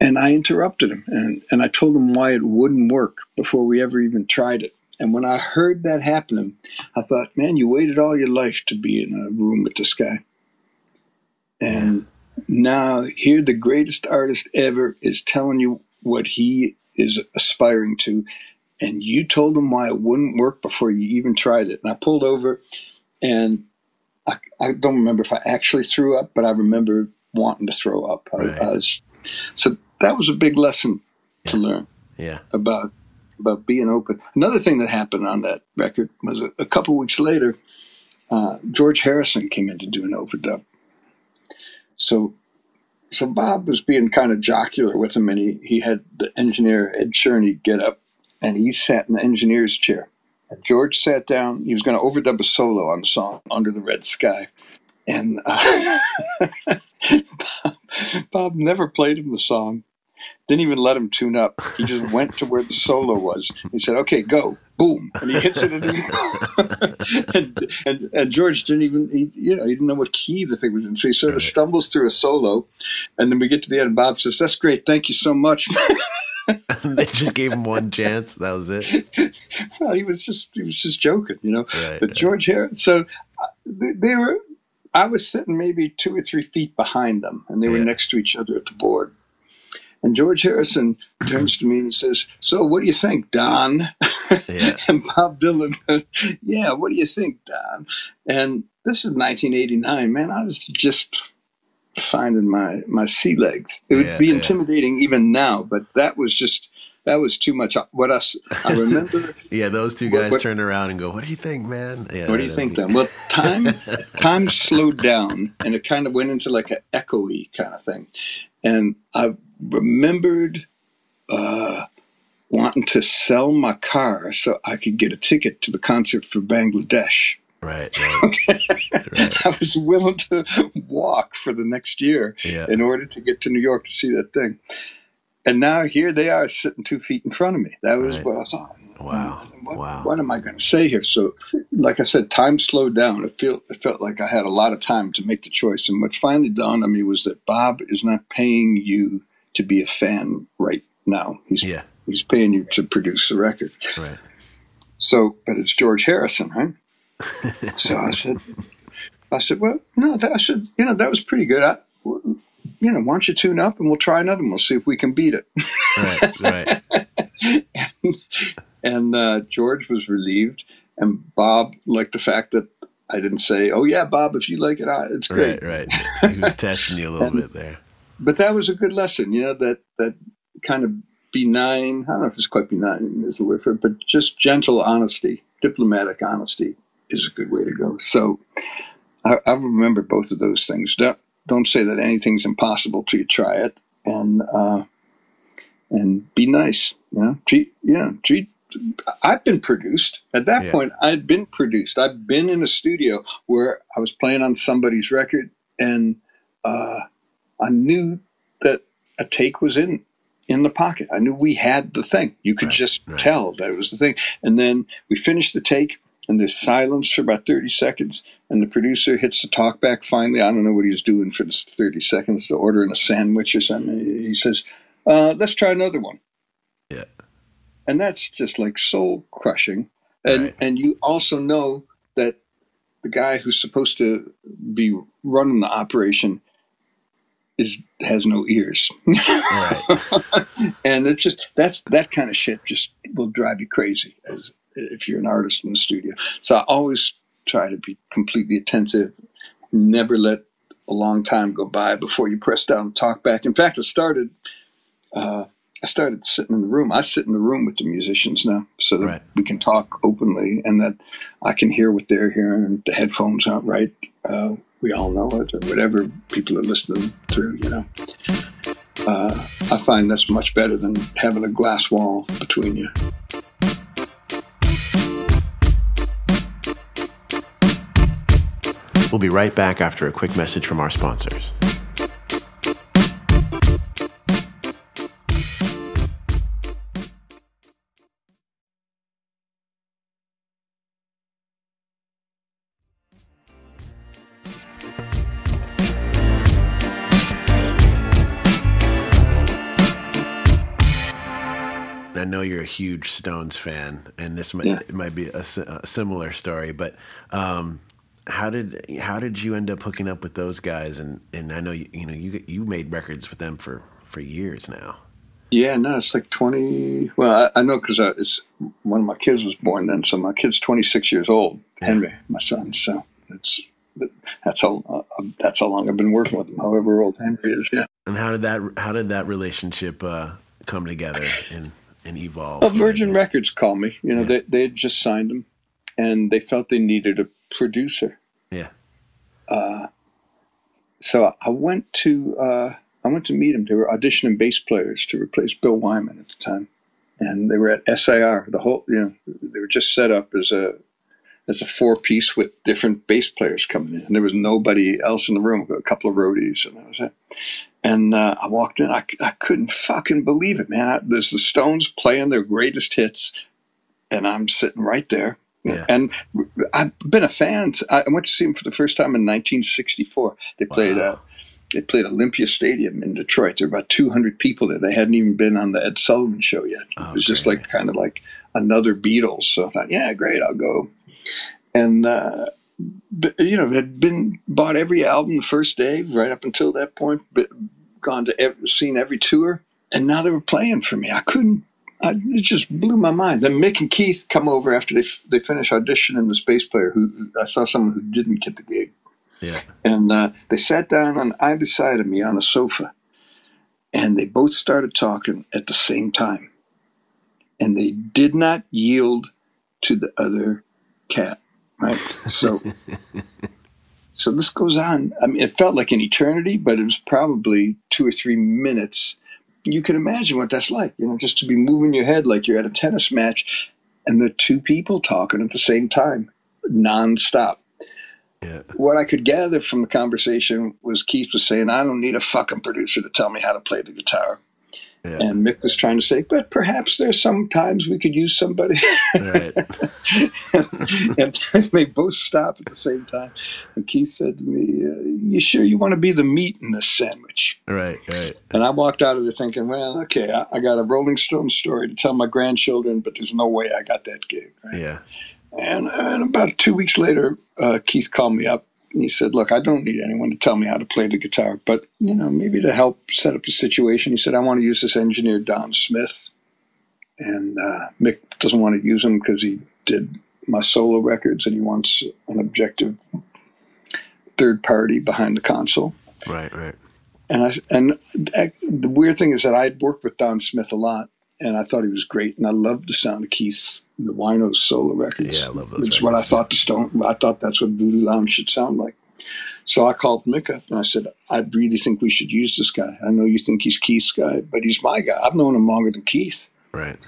and I interrupted him and, and I told him why it wouldn't work before we ever even tried it. And when I heard that happening, I thought, man, you waited all your life to be in a room with this guy. And now here the greatest artist ever is telling you what he is aspiring to. And you told him why it wouldn't work before you even tried it. And I pulled over and I, I don't remember if I actually threw up, but I remember wanting to throw up. Right. I, I was, so that was a big lesson yeah. to learn yeah. about about being open. Another thing that happened on that record was a, a couple weeks later, uh, George Harrison came in to do an overdub. So, so Bob was being kind of jocular with him, and he, he had the engineer Ed Cherney get up, and he sat in the engineer's chair. And George sat down. He was going to overdub a solo on the song "Under the Red Sky," and uh, Bob, Bob never played him the song didn't even let him tune up. He just went to where the solo was. He said, "Okay, go." Boom, and he hits it, and, and, and George didn't even, he, you know, he didn't know what key the thing was in. So he sort of stumbles through a solo, and then we get to the end, and Bob says, "That's great, thank you so much." they just gave him one chance. That was it. well, he was just he was just joking, you know. Right, but George Harrison, so uh, they, they, were. I was sitting maybe two or three feet behind them, and they were yeah. next to each other at the board. And George Harrison turns to me and says, So what do you think, Don? Yeah. and Bob Dylan, Yeah, what do you think, Don? And this is 1989, man. I was just finding my, my sea legs. It would yeah, be intimidating yeah. even now, but that was just. That was too much. What else? I remember. yeah, those two guys what, turn around and go, "What do you think, man?" Yeah, what do you think, then? Well, time time slowed down, and it kind of went into like an echoey kind of thing. And I remembered uh, wanting to sell my car so I could get a ticket to the concert for Bangladesh. Right. right. right. I was willing to walk for the next year yeah. in order to get to New York to see that thing. And now here they are sitting two feet in front of me. That was right. what I thought. Wow. What, wow. What am I going to say here? So, like I said, time slowed down. It felt, it felt like I had a lot of time to make the choice. And what finally dawned on me was that Bob is not paying you to be a fan right now. He's yeah. He's paying you to produce the record. Right. So, but it's George Harrison, right? so I said, I said, well, no, that, I said, you know, that was pretty good. I, you know, why don't you tune up and we'll try another one. We'll see if we can beat it. right, right. and, and uh, George was relieved, and Bob liked the fact that I didn't say, "Oh yeah, Bob, if you like it, it's great." Right, right. He was testing you a little and, bit there. But that was a good lesson, you know, that that kind of benign. I don't know if it's quite benign is the word for it, but just gentle honesty, diplomatic honesty is a good way to go. So I, I remember both of those things. Don't, don't say that anything's impossible till you try it, and uh, and be nice. You know, treat you know treat. I've been produced. At that yeah. point, I'd been produced. I've been in a studio where I was playing on somebody's record, and uh, I knew that a take was in in the pocket. I knew we had the thing. You could right, just right. tell that it was the thing. And then we finished the take, and there's silence for about 30 seconds, and the producer hits the talkback finally. I don't know what he was doing for this 30 seconds, to ordering a sandwich or something. He says, uh, let's try another one. Yeah. And that's just like soul crushing. And, right. and you also know that the guy who's supposed to be running the operation is has no ears. right. and it's just that's that kind of shit just will drive you crazy as if you're an artist in the studio. So I always try to be completely attentive, never let a long time go by before you press down and talk back. In fact, I started uh, I started sitting in the room. I sit in the room with the musicians now, so that right. we can talk openly and that I can hear what they're hearing. The headphones aren't right. Uh, we all know it, or whatever people are listening through. You know, uh, I find that's much better than having a glass wall between you. We'll be right back after a quick message from our sponsors. Know you're a huge Stones fan, and this might, yeah. might be a, a, similar story. But um, how did how did you end up hooking up with those guys? And and I know you you know you you made records with them for for years now. Yeah, no, it's like twenty. Well, I, I know because it's one of my kids was born then, so my kid's twenty six years old. Henry, my son. So it's that's how uh, that's how long I've been working with him. However old Henry is. Yeah. And how did that how did that relationship uh, come together and and evolve? Well, Virgin Records called me. You know, yeah. they they had just signed him, and they felt they needed a producer. Yeah. Uh, so I went to uh, I went to meet him. They were auditioning bass players to replace Bill Wyman at the time, and they were at SIR. The whole you know they were just set up as a as a four piece with different bass players coming in, and there was nobody else in the room. A couple of roadies, and that was it. And uh, I walked in. I, I couldn't fucking believe it, man. I, there's the Stones playing their greatest hits, and I'm sitting right there. Yeah. And I've been a fan. I went to see them for the first time in 1964. They played wow. uh, they played Olympia Stadium in Detroit. There were about 200 people there. They hadn't even been on the Ed Sullivan show yet. It okay. was just like kind of like another Beatles. So I thought, yeah, great, I'll go. And uh, you know, had been bought every album the first day, right up until that point. But gone to every, seen every tour, and now they were playing for me. I couldn't. I, it just blew my mind. Then Mick and Keith come over after they they finish auditioning the Space Player. Who I saw someone who didn't get the gig. Yeah. And uh, they sat down on either side of me on a sofa, and they both started talking at the same time, and they did not yield to the other cat right? So, so this goes on. I mean, it felt like an eternity, but it was probably two or three minutes. You can imagine what that's like, you know, just to be moving your head like you're at a tennis match, and the two people talking at the same time, nonstop. Yeah. What I could gather from the conversation was Keith was saying, "I don't need a fucking producer to tell me how to play the guitar." Yeah. And Mick was trying to say, but perhaps there's some times we could use somebody. Right. and, and, they both stopped at the same time. And Keith said to me, uh, "You sure you want to be the meat in this sandwich?" Right, right. And I walked out of there thinking, "Well, okay, I, I got a Rolling Stone story to tell my grandchildren, but there's no way I got that gig." Right? Yeah. And, and about two weeks later, uh, Keith called me up he said, "Look, I don't need anyone to tell me how to play the guitar, but you know, maybe to help set up the situation." He said, "I want to use this engineer Don Smith, and uh, Mick doesn't want to use him because he did my solo records, and he wants an objective third party behind the console." Right, right. And I and the weird thing is that I'd worked with Don Smith a lot, and I thought he was great, and I loved the sound of Keith's the Winos solo records. Yeah, I love those. Which is what I thought the Stone. I thought that's what Voodoo Lounge should sound like. So I called Mick up and I said, I really think we should use this guy. I know you think he's Keith's guy, but he's my guy. I've known him longer than Keith. Right.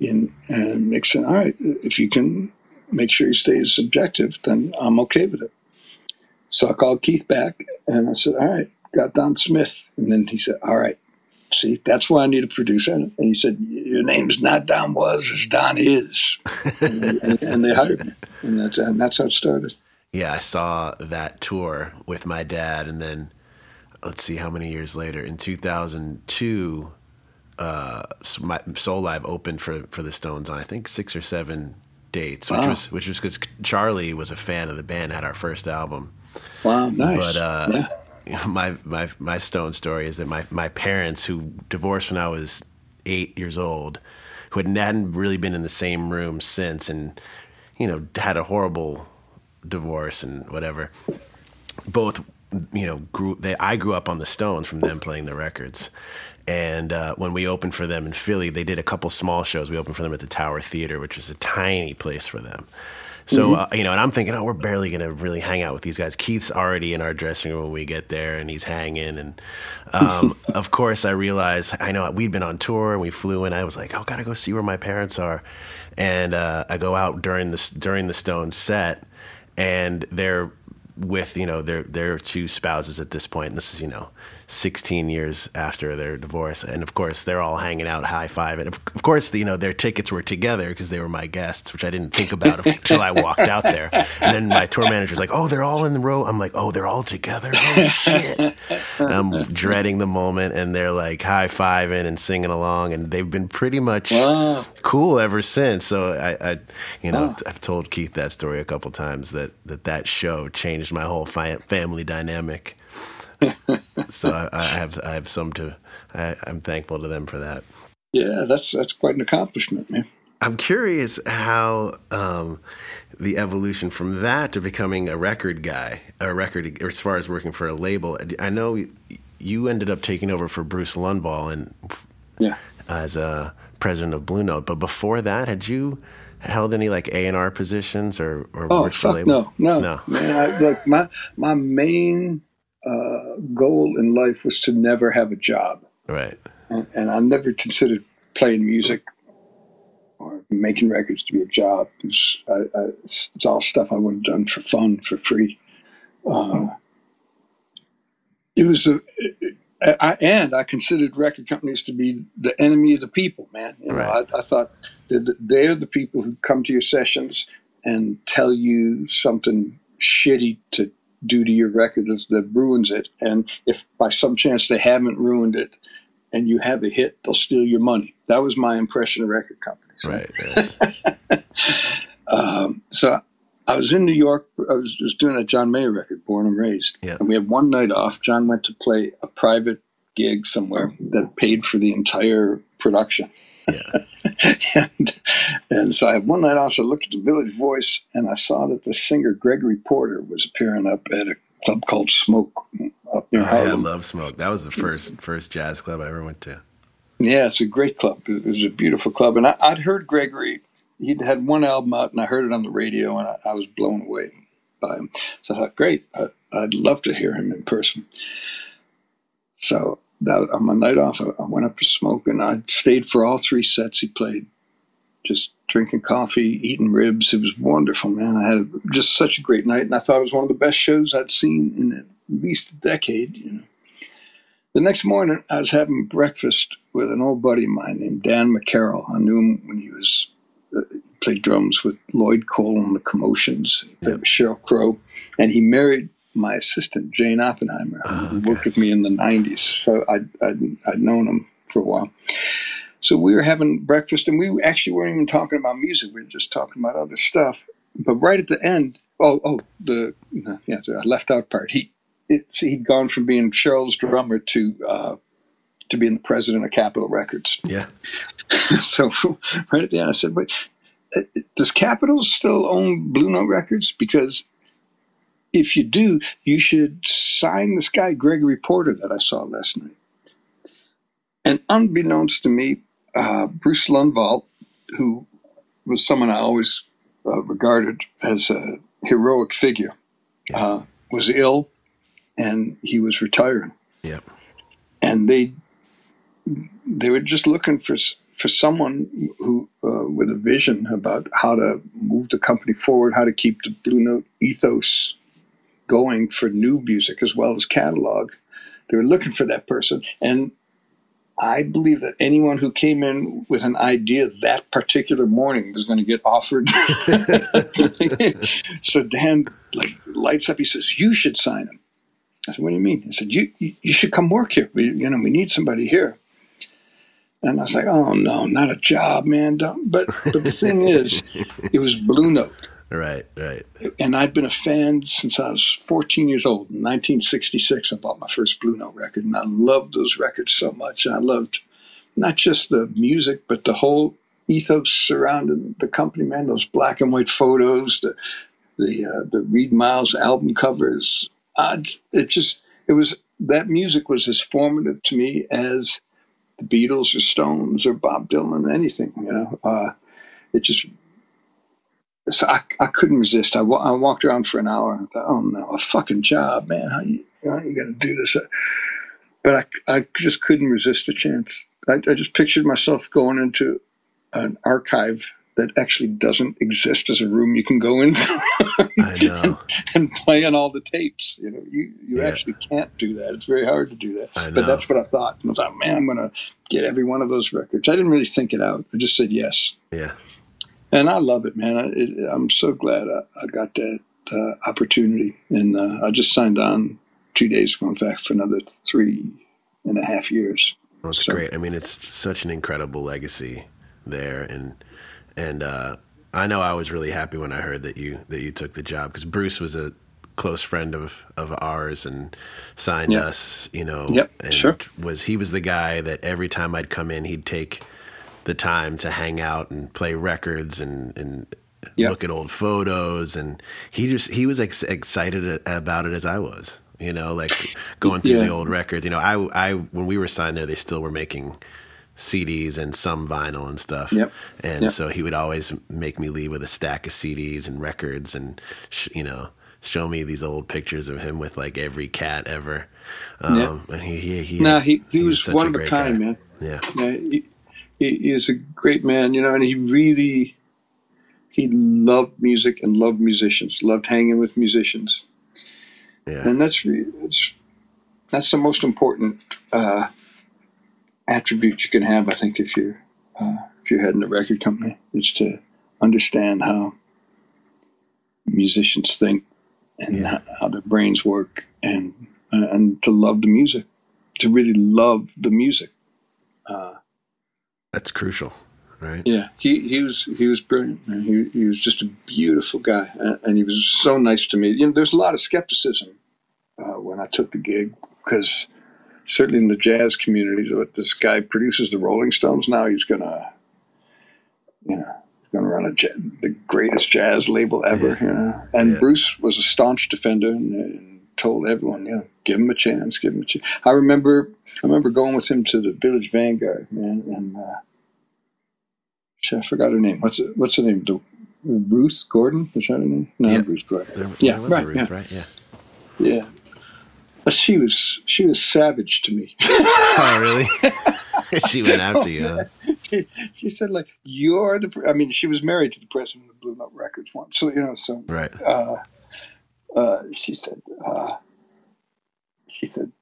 And, and Mick said, all right, if you can make sure he stays subjective, then I'm okay with it. So I called Keith back and I said, all right, got Don Smith. And then he said, all right, See, that's why I need a producer. And he said, Your name's not Don Was, it's Don Is. and, and, and, they hired me. And that's, and that's how it started. Yeah, I saw that tour with my dad. And then, let's see how many years later, in 2002, uh, my Soulive opened for, for the Stones on, I think, six or seven dates, which wow. was which was because Charlie was a fan of the band, had our first album. Wow, nice. But uh, yeah my my my stone story is that my my parents who divorced when I was eight years old, who had hadn't really been in the same room since, and you know had a horrible divorce and whatever. Both you know grew they I grew up on the Stones from them playing the records. And uh, when we opened for them in Philly, they did a couple small shows. We opened for them at the Tower Theater, which was a tiny place for them. So mm-hmm. uh, you know, and I'm thinking, oh, we're barely gonna really hang out with these guys. Keith's already in our dressing room when we get there, and he's hanging. And um, of course, I realized I know we'd been on tour and we flew in. I was like, oh, gotta go see where my parents are. And uh, I go out during the during the Stones set, and they're with you know their their two spouses at this point. And this is you know 16 years after their divorce, and of course they're all hanging out, high five, and of, of course you know their tickets were together because they were my guests, which I didn't think about until I walked out there. And then my tour manager's like, "Oh, they're all in the row." I'm like, "Oh, they're all together." Oh shit! And I'm dreading the moment, and they're like high fiving and singing along, and they've been pretty much wow. cool ever since. So I, I you know, wow. I've told Keith that story a couple times that that that show changed my whole fi- family dynamic. so I, I, have I have some to. I, I'm thankful to them for that. Yeah, that's that's quite an accomplishment, man. I'm curious how um, the evolution from that to becoming a record guy, a record, as far as working for a label. I know you ended up taking over for Bruce Lundvall and yeah. as a president of Blue Note. But before that, had you held any like A and R positions or or oh fuck no no no man I, like my my main uh, goal in life was to never have a job. Right. And, and, I never considered playing music or making records to be a job. It's, I, I, it's all stuff I would have done for fun, for free. Uh, it was a, it, I, and I considered record companies to be the enemy of the people, man. You know, right. I, I thought they're the people who come to your sessions and tell you something shitty to do to your record that ruins it. And if by some chance they haven't ruined it and you have a hit, they'll steal your money. That was my impression of record companies. Right. right. um, so I was in New York. I was, was, doing a John Mayer record, Born and Raised. Yeah. And we had one night off. John went to play a private gig somewhere that paid for the entire production. Yeah. and, and so I had one night off. So I looked at the Village Voice and I saw that the singer Gregory Porter was appearing up at a club called Smoke uh, up near oh, Harlem. I love Smoke. That was the first first jazz club I ever went to. Yeah, it's a great club. It was a beautiful club, and I, would heard Gregory. He'd had one album out, and I heard it on the radio, and I, I was blown away by him. So I thought, great, I, I'd love to hear him in person. So that on my night off, I went up to smoke, and I stayed for all three sets he played, just drinking coffee, eating ribs. It was wonderful, man. I had just such a great night, and I thought it was one of the best shows I'd seen in at least a decade. You know. the next morning, I was having breakfast with an old buddy of mine named Dan McCarroll. I knew him when he was uh, played drums with Lloyd Cole and the Commotions, yep. Sheryl Crow, and he married my assistant Jane Oppenheimer, oh, who worked with me in the '90s. So I'd, I'd, I'd known him for a while. So we were having breakfast, and we actually weren't even talking about music. We were just talking about other stuff. But right at the end, oh, oh, the yeah, the left out part. He it's, he'd gone from being Sheryl's drummer to uh, to being the president of Capitol Records. Yeah. so right at the end, I said, "But uh, does Capitol still own Blue Note Records? Because if you do, you should sign this guy Gregory Porter that I saw last night." And unbeknownst to me, uh, Bruce Lundvall, who was someone I always uh, regarded as a heroic figure, uh, was ill and he was retiring. Yeah. And they they were just looking for for someone who uh, with a vision about how to move the company forward, how to keep the Blue Note ethos going for new music as well as catalog. They were looking for that person, and I believe that anyone who came in with an idea that particular morning was going to get offered. so Dan like lights up. He says, "You should sign him." I said, "What do you mean?" He said, "You you should come work here. We, you know, we need somebody here." And I was like, "Oh no, not a job, man." Don't. But but the thing is, it was Blue Note. Right, right. And I'd been a fan since I was 14 years old. In 1966, I bought my first Blue Note record, and I loved those records so much. I loved not just the music, but the whole ethos surrounding the company. Man, those black and white photos, the the uh, the Reid Miles album covers, I, it just it was that music was as formative to me as the Beatles or Stones or Bob Dylan, anything. You know, uh, it just so I, I couldn't resist. I, I walked around for an hour and thought, oh no, a fucking job, man. How you, how you going to do this? But I, I just couldn't resist a chance. I, I just pictured myself going into an archive that actually doesn't exist as a room you can go in and, and playing all the tapes. You know, you, you yeah. actually can't do that. It's very hard to do that. But that's what I thought. I was like, man, I'm going to get every one of those records. I didn't really think it out. I just said yes. Yeah. And I love it, man. I, am so glad I, I got that uh, opportunity. And uh, I just signed on two days ago, in fact, for another three and a half years. That's so. great. I mean, it's such an incredible legacy there. And, and uh, I know I was really happy when I heard that you that you took the job because Bruce was a close friend of of ours and signed yep. us. You know, yep, and sure. Was he was the guy that every time I'd come in, he'd take the time to hang out and play records and and yep. look at old photos and he just he was ex- excited about it as I was. You know, like going through yeah. the old records. You know, I I when we were signed there, they still were making CDs and some vinyl and stuff. Yep. And yep. so he would always make me leave with a stack of CDs and records and, sh- you know, show me these old pictures of him with like every cat ever. Um, yeah. And he, he, he, no, he, he, he was, was one of a kind, man. Yeah. yeah he, he is a great man, you know, and he really, he loved music and loved musicians, loved hanging with musicians. Yeah. And that's, that's, that's the most important, uh, attribute you can have, I think, if you're uh, if you're heading a record company, is to understand how musicians think and yeah. how, how, their brains work, and uh, and to love the music, to really love the music. Uh, That's crucial, right? Yeah, he he was he was brilliant. Man. He he was just a beautiful guy, and he was so nice to me. You know, there's a lot of skepticism uh, when I took the gig because certainly in the jazz community, what this guy produces the Rolling Stones now, he's gonna, you know, gonna run a the greatest jazz label ever. Yeah. You know? And yeah. Bruce was a staunch defender and, and, told everyone, you know, give him a chance, give him a chance. I remember, I remember going with him to the Village Vanguard, man, and uh, I forgot her name. What's it, what's her name? The, Ruth Gordon? Is that her name? No, yeah. Ruth Gordon. There, yeah, right, Ruth, yeah. right. Yeah. Yeah she was she was savage to me. oh, really? she went after you. Huh? She, she, said, "Like you're the." I mean, she was married to the president of Blue Note Records once, so you know. So right. Uh, uh, she said. Uh, she said,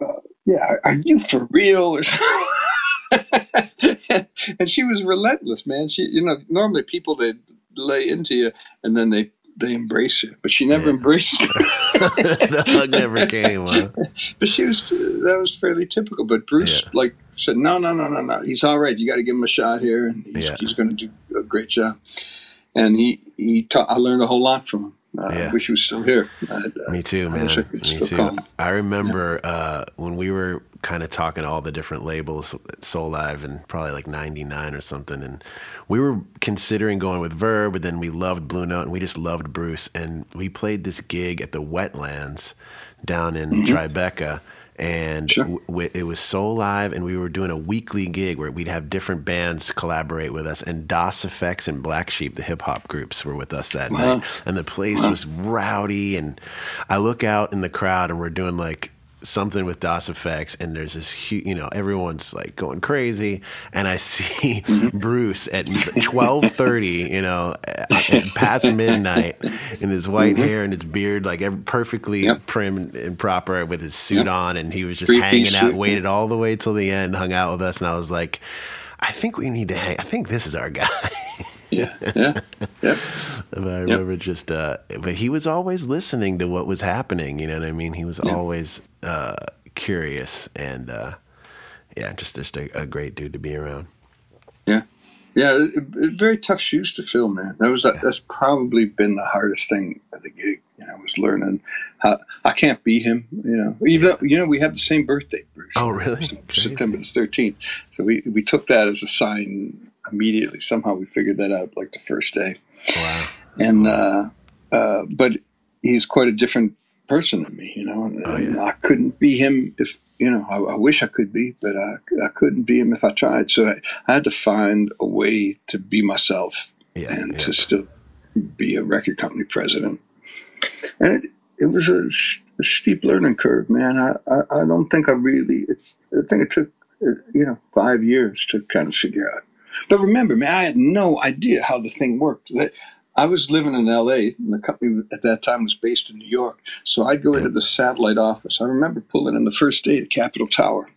uh, yeah, are you for real? and she was relentless, man. She, you know, normally people they lay into you and then they they embrace you, but she never yeah. embraced you. the hug never came. Huh? But she was that was fairly typical. But Bruce, yeah. like, said, no, no, no, no, no. He's all right. You got to give him a shot here, and he's, yeah. he's going to do a great job. And he he taught. I learned a whole lot from him. Uh, yeah. I wish he was still here. uh, Me too, man. Me too. I remember yeah. uh, when we were kind of talking all the different labels at Soulive and probably like 99 or something. And we were considering going with Verve, but then we loved Blue Note and we just loved Bruce. And we played this gig at the Wetlands down in mm-hmm. Tribeca and sure. w- it was Soulive and we were doing a weekly gig where we'd have different bands collaborate with us and Das EFX and Black Sheep the hip hop groups were with us that wow. night and the place wow. was rowdy and i look out in the crowd and we're doing like something with Das EFX, and there's this huge, you know, everyone's like going crazy, and I see mm-hmm. Bruce at twelve thirty, you know, past midnight, in his white mm-hmm. hair and his beard, like perfectly yep. prim and proper, with his suit yep. on, and he was just hanging out, waited all the way till the end, hung out with us, and I was like, I think we need to hang. I think this is our guy. yeah, yeah, yeah. But I remember yep. just, uh, but he was always listening to what was happening. You know what I mean? He was yeah. always uh, curious and, uh, yeah, just just a, a, great dude to be around. Yeah, yeah, it, it, very tough shoes to fill, man. That was yeah. that's probably been the hardest thing at the gig. You know, was learning how I can't be him. You know, even though you know we have the same birthday, Bruce. Oh, really? September the thirteenth. So we we took that as a sign immediately. Somehow we figured that out like the first day. Wow. And uh, uh, but he's quite a different person than me, you know. And, oh, yeah. I couldn't be him if you know. I, I, wish I could be, but I I couldn't be him if I tried. So I, I had to find a way to be myself yeah, and yeah. to still be a record company president. And it it was a, a steep learning curve, man. I, I, I don't think I really. I think it took you know five years to kind of figure out but remember, man, I had no idea how the thing worked. I was living in L.A. and the company at that time was based in New York. So I'd go into the satellite office. I remember pulling in the first day at Capitol Tower,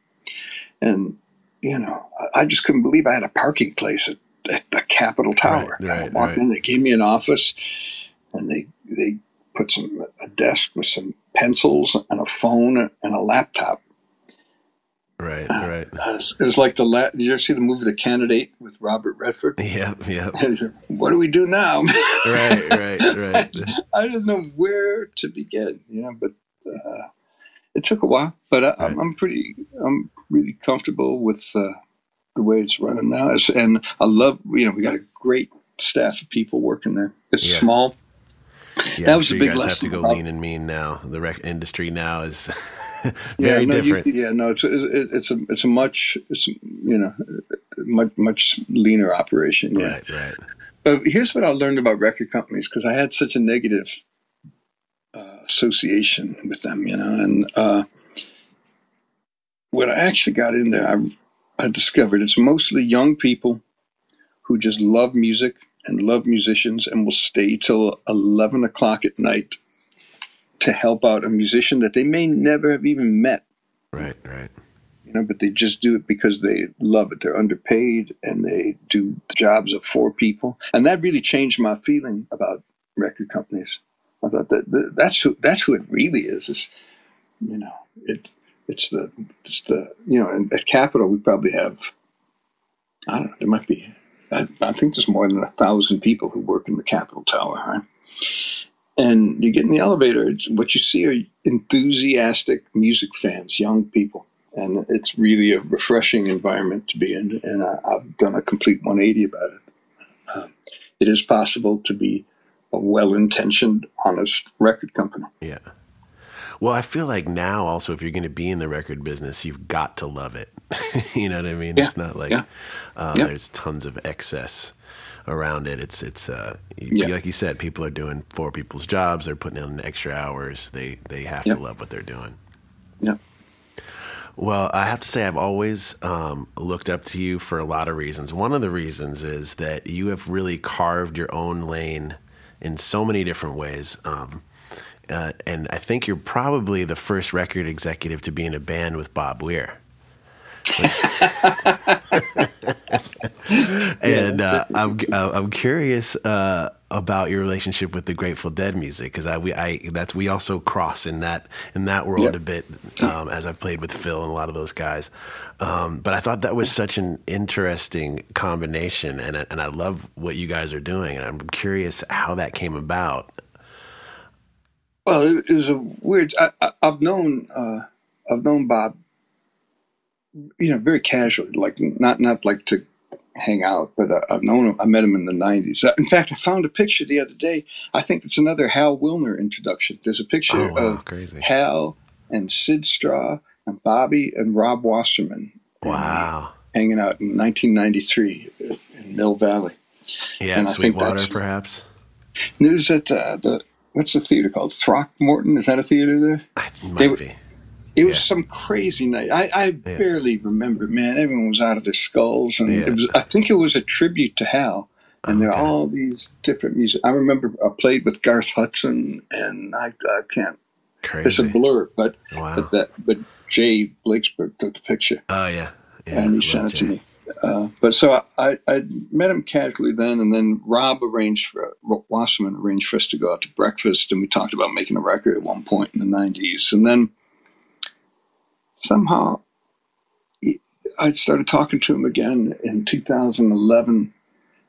and you know, I just couldn't believe I had a parking place at, at the Capitol Tower. Right, right, I walked right. in, they gave me an office, and they they put some a desk with some pencils and a phone and a laptop Right, right. Uh, it was like the la- did you ever see the movie The Candidate with Robert Redford? Yeah, yeah. what do we do now? right, right, right. I didn't know where to begin, you know, but uh, it took a while. But I, am right. pretty, I'm really comfortable with uh, the way it's running now. It's, and I love, you know, we got a great staff of people working there. It's yeah. small. Yeah, that was sure a big you guys lesson. Have to go lean and mean now. The rec industry now is very yeah, no, different. You, yeah, no, it's a, it's a it's a much it's you know much much leaner operation. Yeah, right, right. But here's what I learned about record companies because I had such a negative uh, association with them, you know, and uh, when I actually got in there, I, I discovered it's mostly young people who just love music and love musicians and will stay till 11 o'clock at night to help out a musician that they may never have even met. Right, right. You know, but they just do it because they love it. They're underpaid and they do the jobs of four people. And that really changed my feeling about record companies. I thought that, that that's who that's who it really is. Is you know, it it's the it's the you know, at Capitol we probably have I don't know, there might be I, I think there's more than a thousand people who work in the Capitol Tower, right? And you get in the elevator, what you see are enthusiastic music fans, young people. And it's really a refreshing environment to be in. And I, have done a complete 180 about it. Uh, it is possible to be a well intentioned, honest record company. Yeah. Well, I feel like now also, if you're going to be in the record business, you've got to love it. you know what I mean? Yeah. It's not like yeah. Uh, yeah. there's tons of excess around it. It's it's uh, yeah. like you said, people are doing four people's jobs. They're putting in extra hours. They they have to love what they're doing. Yeah. Well, I have to say, I've always um, looked up to you for a lot of reasons. One of the reasons is that you have really carved your own lane in so many different ways. Um, uh, and I think you're probably the first record executive to be in a band with Bob Weir. and uh, I'm uh, I'm curious uh, about your relationship with the Grateful Dead music because I we I that's we also cross in that in that world yep. a bit um, as I've played with Phil and a lot of those guys. Um, but I thought that was such an interesting combination, and and I love what you guys are doing, and I'm curious how that came about. Well, it, was a weird. I, have known uh, I've known Bob, you know, very casually, like not not like to hang out, but uh, I've known him. I met him in the '90s. Uh, in fact, I found a picture the other day. I think it's another Hal Willner introduction. There's a picture oh, wow, of crazy. Hal and Syd Straw and Bobby and Rob Wasserman. Wow. Hanging out in 1993 in Mill Valley. Yeah, and Sweetwater, perhaps. News at uh, the what's the theater called? Throckmorton? Is that a theater there? It might they, be. It was some crazy night. I, I yeah. barely remember, man. Everyone was out of their skulls, and yeah. was, I think it was a tribute to Hal. And okay. there are all these different music. I remember I played with Garth Hudson, and I, I can't. Crazy. It's a blur, but wow. but that but Jay Blakesberg took the picture. Oh yeah, yeah and he sent it to me. Uh, but so I, I met him casually then, and then Rob arranged for Wasserman arranged for us to go out to breakfast, and we talked about making a record at one point in the '90s, and then somehow I started talking to him again in 2011,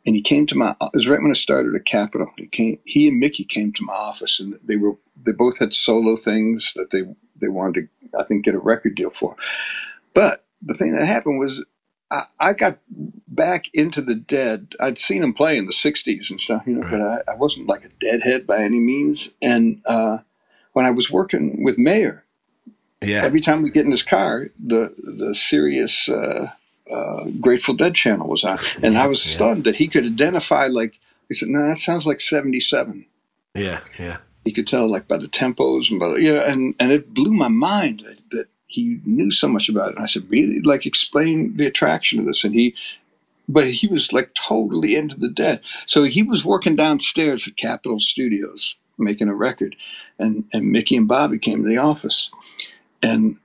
and he came to my. It was right when I started at Capitol. He came. He and Mickey came to my office, and they were they both had solo things that they they wanted to I think get a record deal for. But the thing that happened was I, I got back into the dead. I'd seen him play in the '60s and stuff, you know, but I, I wasn't like a deadhead by any means. And uh, when I was working with Mayer yeah. Every time we get in his car, the the Sirius uh, uh, Grateful Dead channel was on, and yeah, I was stunned yeah. that he could identify. Like he said, "No, that sounds like '77." Yeah, yeah. He could tell like by the tempos and by yeah, and and it blew my mind that, that he knew so much about it. And I said, "Really? Like explain the attraction of this?" And he but he was like totally into the dead. So he was working downstairs at Capitol Studios making a record, and and Mickey and Bobby came to the office, and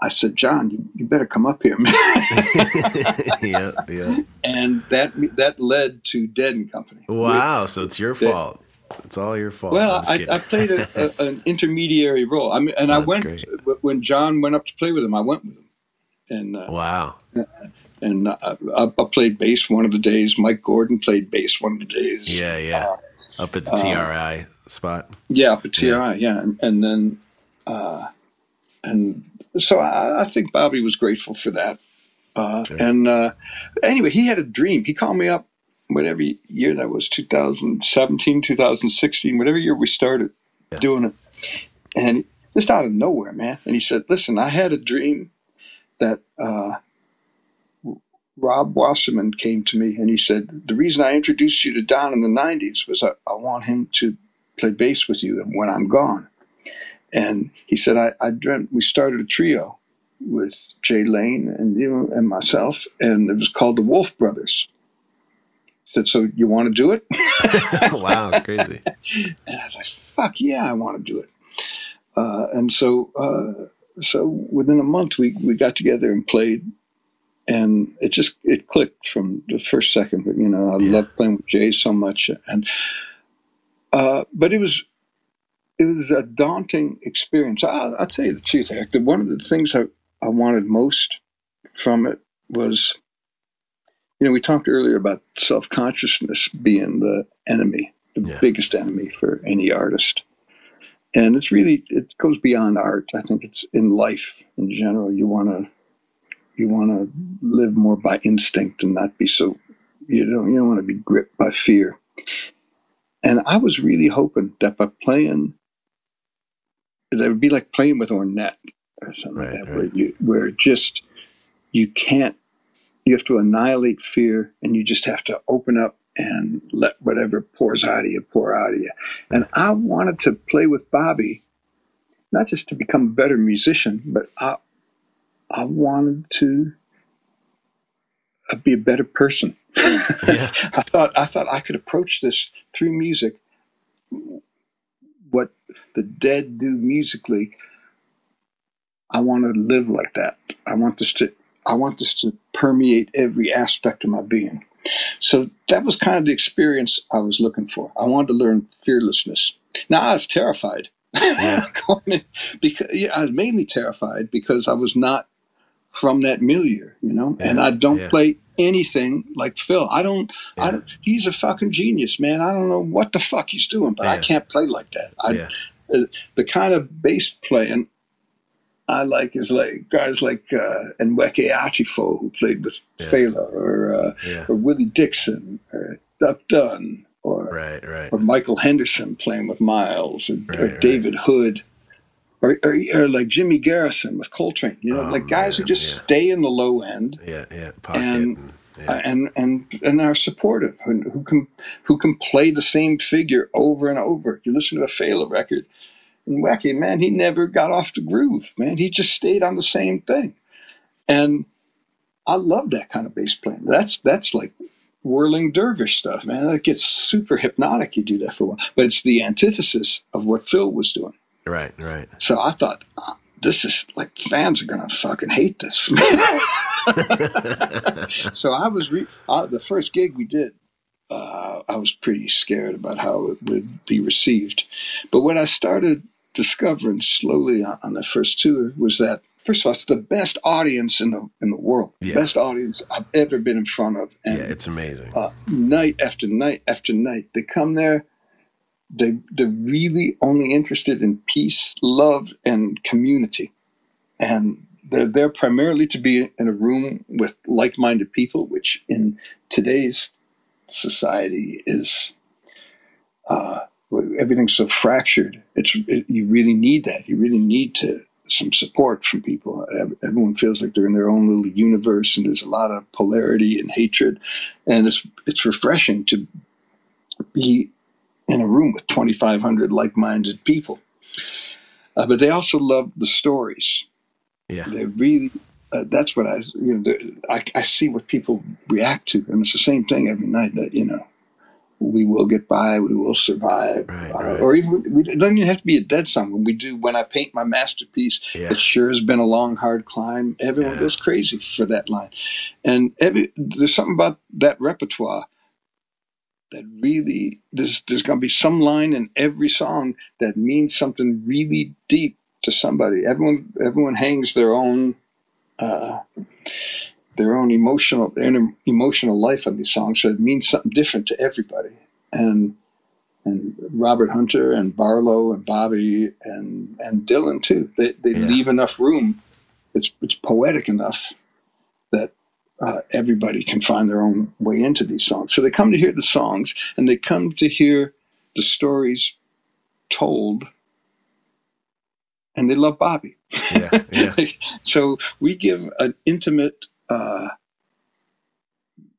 I said, John, you, you better come up here, man. yeah, yeah. And that that led to Dead and Company. Wow, so it's your fault. It's all your fault. Well, I, I, played a, a, an intermediary role. I mean, and oh, I went great. when John went up to play with him. I went with him, and uh, wow. And uh, I, I, played bass one of the days. Mike Gordon played bass one of the days. Yeah, yeah. Uh, up at the TRI spot. Yeah, up at TRI. Yeah, yeah. And, and then uh, and so I, I, think Bobby was grateful for that. Uh, sure. And uh, anyway, he had a dream. He called me up whatever year that was 2017, 2016, whatever year we started yeah. doing it. And just out of nowhere, man. And he said, Listen, I had a dream that uh, Rob Wasserman came to me and he said, The reason I introduced you to Don in the 90s was I, I want him to play bass with you when I'm gone. And he said, I, I dreamt we started a trio with Jay Lane and you and myself, and it was called the Wolf Brothers. He said, So you want to do it? wow, crazy. and I was like, Fuck yeah, I want to do it. Uh, and so, uh, so within a month, we, we got together and played, and it just it clicked from the first second. But you know, I yeah. loved playing with Jay so much, and uh, but it was it was a daunting experience. I'll, I'll tell you the truth, Hector. One of the things I, I wanted most from it was, you know, we talked earlier about self consciousness being the enemy, the yeah. biggest enemy for any artist. And it's really, it goes beyond art. I think it's in life in general. You want to, you want to live more by instinct and not be so, you don't, you don't want to be gripped by fear. And I was really hoping that by playing that would be like playing with Ornette or something right, like that, right. where you where just you can't you have to annihilate fear and you just have to open up and let whatever pours out of you pour out of you. And I wanted to play with Bobby, not just to become a better musician, but I I wanted to uh, be a better person. Yeah. I thought I thought I could approach this through music. The Dead do musically, I want to live like that. I want this to I want this to permeate every aspect of my being. So that was kind of the experience I was looking for. I wanted to learn fearlessness. Now I was terrified. Yeah. because yeah, I was mainly terrified because I was not from that milieu, you know, yeah. and I don't yeah. play anything like Phil. I don't, I don't, he's a fucking genius, man. I don't know what the fuck he's doing, but I can't play like that. I, the kind of bass playing I like is like guys like uh, Nweke Achifo, who played with yeah. Fela, or, uh, yeah. or Willie Dixon, or Duck Dunn, or, right, right. or Michael Henderson playing with Miles, or, right, or David. Hood, or, or, or, like Jimmy Garrison with Coltrane. You know, oh, like guys man, who just yeah. stay in the low end, yeah, yeah, and. and Uh, and and and are supportive, who, who can who can play the same figure over and over. You listen to a Fela record, and Wacky, man, he never got off the groove, man. He just stayed on the same thing. And I love that kind of bass playing. That's that's like whirling dervish stuff, man. That gets super hypnotic. You do that for a while, but it's the antithesis of what Phil was doing. Right, right. So I thought, oh, this is like fans are gonna fucking hate this. so I was re- uh, the first gig we did. Uh, I was pretty scared about how it would be received, but what I started discovering slowly on, on the first tour was that first of all, it's the best audience in the in the world, yeah. best audience I've ever been in front of. And, yeah, it's amazing. Uh, night after night after night, they come there. They they're really only interested in peace, love, and community, and they're there primarily to be in a room with like-minded people, which in today's society is. Uh, everything's so fractured. It's it, you really need that. You really need to some support from people. Everyone feels like they're in their own little universe, and there's a lot of polarity and hatred. And it's it's refreshing to be in a room with 2,500 like-minded people. Uh, but they also love the stories. Yeah, they really. Uh, that's what I you know. I, I see what people react to, and it's the same thing every night. That you know, we will get by, we will survive, right, uh, right. or even it doesn't even have to be a dead song. When we do, when I paint my masterpiece, yeah. it sure has been a long, hard climb. Everyone yeah. goes crazy for that line, and every there's something about that repertoire that really there's there's going to be some line in every song that means something really deep to somebody. Everyone everyone hangs their own. Uh, their own emotional inner emotional life on these songs, so it means something different to everybody. And and Robert Hunter and Barlow and Bobby and and Dylan too. They they yeah. leave enough room. It's it's poetic enough that uh, everybody can find their own way into these songs. So they come to hear the songs and they come to hear the stories told and they love Bobby. Yeah, yeah. so we give an intimate uh,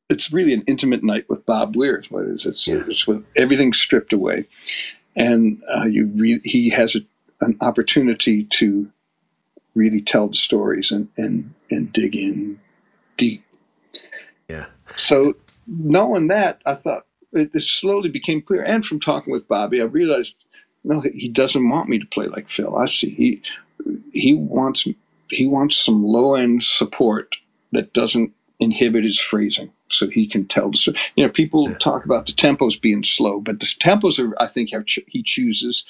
it's really an intimate night with Bob Weir. What is it? It's, yeah. it's with everything stripped away, and uh, you re- he has a, an opportunity to really tell the stories and and and dig in deep. Yeah. So knowing that, I thought it, it slowly became clear, and from talking with Bobby, I realized no, he doesn't want me to play like Phil. I see he he wants he wants some low end support that doesn't inhibit his phrasing so he can tell the story. You know, people yeah. talk about the tempos being slow, but the tempos are, I think, he chooses.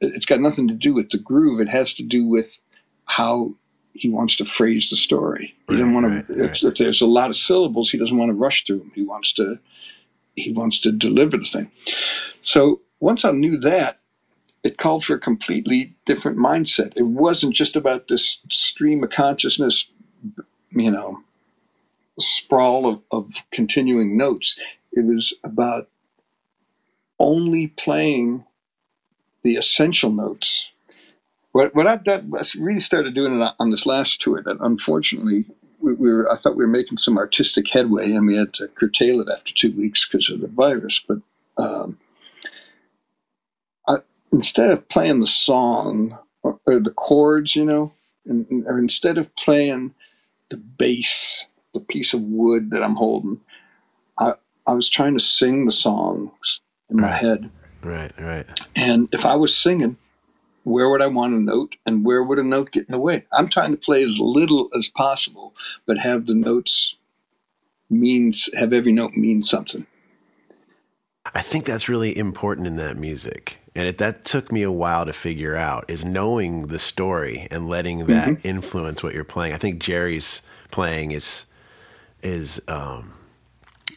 It's got nothing to do with the groove. It has to do with how he wants to phrase the story. He doesn't want right, to. Right. If, if, there's a lot of syllables, he doesn't want to rush through them. He wants to. He wants to deliver the thing. So once I knew that, it called for a completely different mindset. It wasn't just about this stream of consciousness you know, sprawl of, of continuing notes. It was about only playing the essential notes. What, what I've done, I really started doing it on this last tour that unfortunately we, we, were, I thought we were making some artistic headway and we had to curtail it after two weeks because of the virus. But um, instead of playing the song or, or the chords, you know, and, or instead of playing the bass, the piece of wood that I'm holding. I I was trying to sing the songs in my head, Right, right. And if I was singing, where would I want a note and where would a note get in the way? I'm trying to play as little as possible, but have the notes means have every note mean something. I think that's really important in that music. And it, that took me a while to figure out is knowing the story and letting that mm-hmm. influence what you're playing. I think Jerry's playing is is um,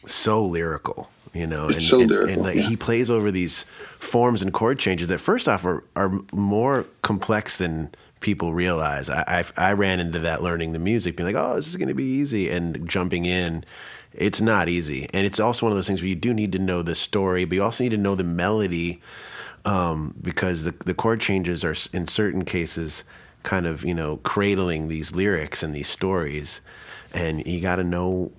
so lyrical, you know, and, so and, lyrical, and like, yeah. he plays over these forms and chord changes that first off are, are more complex than people realize. I, I, I ran into that learning the music, being like, oh, this is going to be easy, and jumping in. It's not easy, and it's also one of those things where you do need to know the story, but you also need to know the melody, um, because the the chord changes are in certain cases kind of you know cradling these lyrics and these stories, and you got to know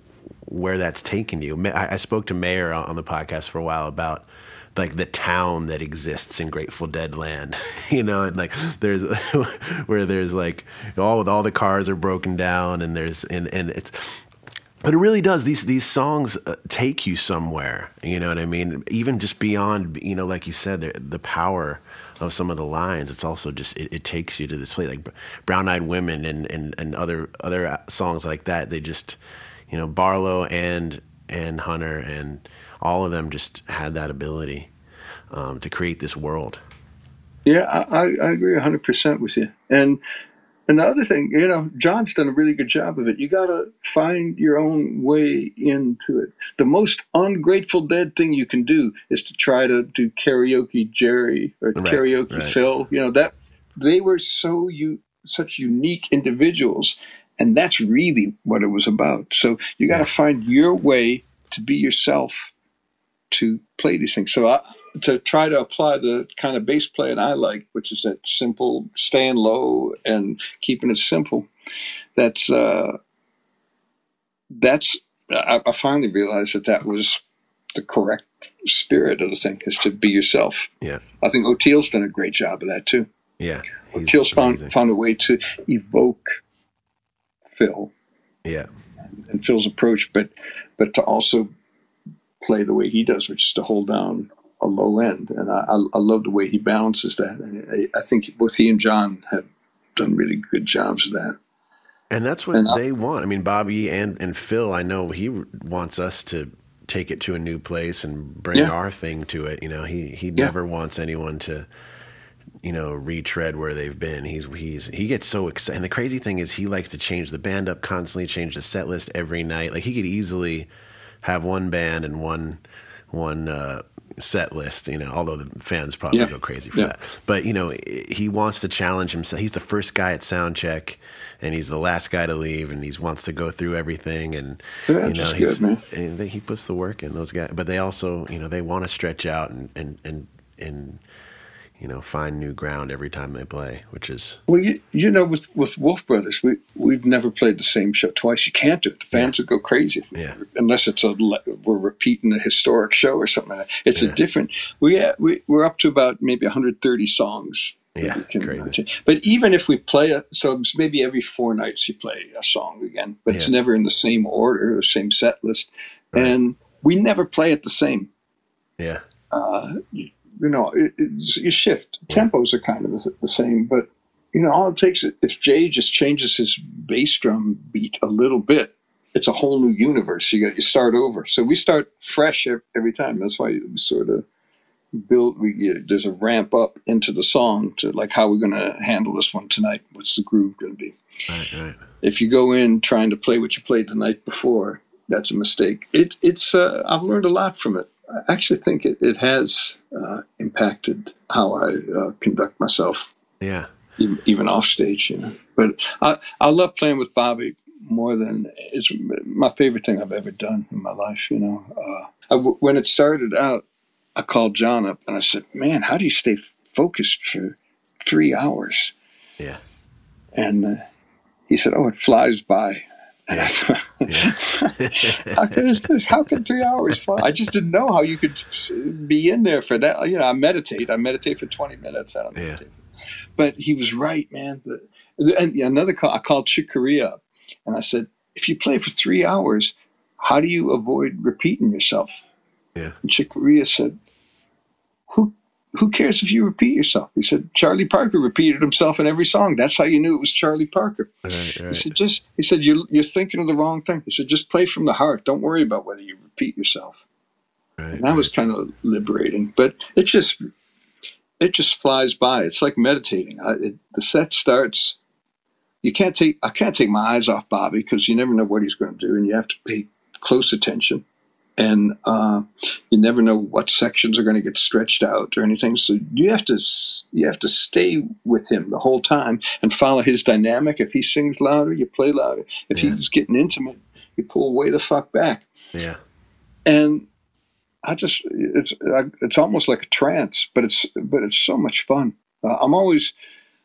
where that's taken you. I, I spoke to Mayer on the podcast for a while about like the town that exists in Grateful Dead land, you know, and like there's where there's like all all the cars are broken down and there's and and it's but it really does these these songs uh, take you somewhere you know what i mean even just beyond you know like you said the, the power of some of the lines it's also just it, it takes you to this place like brown eyed women and, and and other other songs like that they just you know barlow and and hunter and all of them just had that ability um, to create this world. Yeah, I, I agree 100% with you. And another thing, you know, John's done a really good job of it. You got to find your own way into it. The most ungrateful dead thing you can do is to try to do karaoke Jerry or right, karaoke right. Phil. You know, that they were so you such unique individuals and that's really what it was about. So you got to find your way to be yourself to play these things. So I, to try to apply the kind of bass playing I like, which is that simple, staying low and keeping it simple. That's uh, that's I, I finally realized that that was the correct spirit of the thing is to be yourself. Yeah, I think Oteil's done a great job of that too. Yeah, Oteil's found found a way to evoke Phil. Yeah, and, and Phil's approach, but but to also play the way he does, which is to hold down a low end, and I, I, love the way he balances that. I, I, think both he and John have done really good jobs of that. And that's what and they want. I mean, Bobby and and Phil. I know he wants us to take it to a new place and bring yeah. our thing to it. You know, he he yeah. never wants anyone to you know retread where they've been. He's he's he gets so excited. And the crazy thing is, he likes to change the band up constantly, change the set list every night. Like he could easily have one band and one one uh, set list, you know, although the fans probably yeah. go crazy for yeah. that. But, you know, he wants to challenge himself. He's the first guy at sound check and he's the last guy to leave and he wants to go through everything and yeah, you know, he's, good, and he puts the work in those guys, but they also, you know, they want to stretch out and, and, and, and you know, find new ground every time they play, which is well, you, you know, with with Wolf Brothers, we we've never played the same show twice. You can't do it. The fans yeah. would go crazy. Yeah. unless it's a we're repeating a historic show or something. Like it's yeah. a different. We we we're up to about maybe 130 songs. Yeah, crazy. But even if we play it, so maybe every four nights you play a song again, but it's never in the same order, the same set list, right. and we never play it the same. Yeah. Uh, you know, it, it, you shift. Tempos are kind of the, the, same, but you know, all it takes if Jay just changes his bass drum beat a little bit, it's a whole new universe. You got you start over. So we start fresh every time. That's why we sort of build. We there's a ramp up into the song to like how we're going to handle this one tonight. What's the groove going to be? Right, right. If you go in trying to play what you played the night before, that's a mistake. It, it's uh, I've learned a lot from it. I actually think it, it has uh, impacted how I uh, conduct myself. Yeah. Even, even, off stage, you know. But I, I love playing with Bobby more than it's my favorite thing I've ever done in my life, you know. Uh, I, when it started out, I called John up and I said, Man, how do you stay focused for three hours? Yeah. And uh, he said, Oh, it flies by. And I thought, how, can how can three hours fly? I just didn't know how you could be in there for that. You know, I meditate. I meditate for 20 minutes. I don't meditate. Yeah. But he was right, man. And another call, I called Chick Corea and I said, if you play for three hours, how do you avoid repeating yourself? Yeah. And Chick Corea said, who cares if you repeat yourself? He said, Charlie Parker repeated himself in every song. That's how you knew it was Charlie Parker. Right, right. He said, just, he said, you're, you're thinking of the wrong thing. He said, just play from the heart. Don't worry about whether you repeat yourself. Right, and that was kind of liberating, but it just, it just flies by. It's like meditating. I, it, the set starts. You can't take, I can't take my eyes off Bobby because you never know what he's going to do and you have to pay close attention and uh, you never know what sections are going to get stretched out or anything. So you have to you have to stay with him the whole time and follow his dynamic. If he sings louder, you play louder. If yeah. he's getting intimate, you pull way the fuck back. Yeah. And I just it's it's almost like a trance, but it's but it's so much fun. Uh, I'm always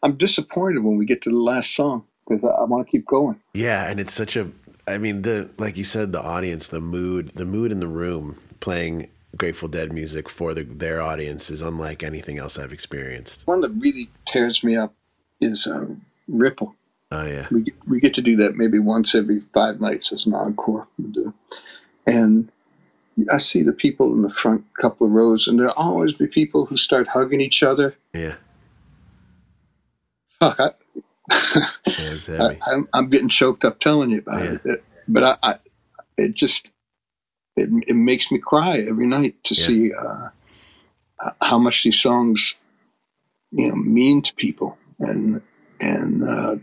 I'm disappointed when we get to the last song because I, I want to keep going. Yeah, and it's such a I mean, the like you said, the audience, the mood, the mood in the room playing Grateful Dead music for the, their audience is unlike anything else I've experienced. One that really tears me up is um, Ripple. Oh yeah, we get, we get to do that maybe once every five nights as an encore, and I see the people in the front couple of rows, and there'll always be people who start hugging each other. Yeah. Fuck, I, I, am I'm getting choked up telling you about yeah. it. But I, I, it just, it, it makes me cry every night to yeah. see uh, how much these songs, you know, mean to people, and and uh,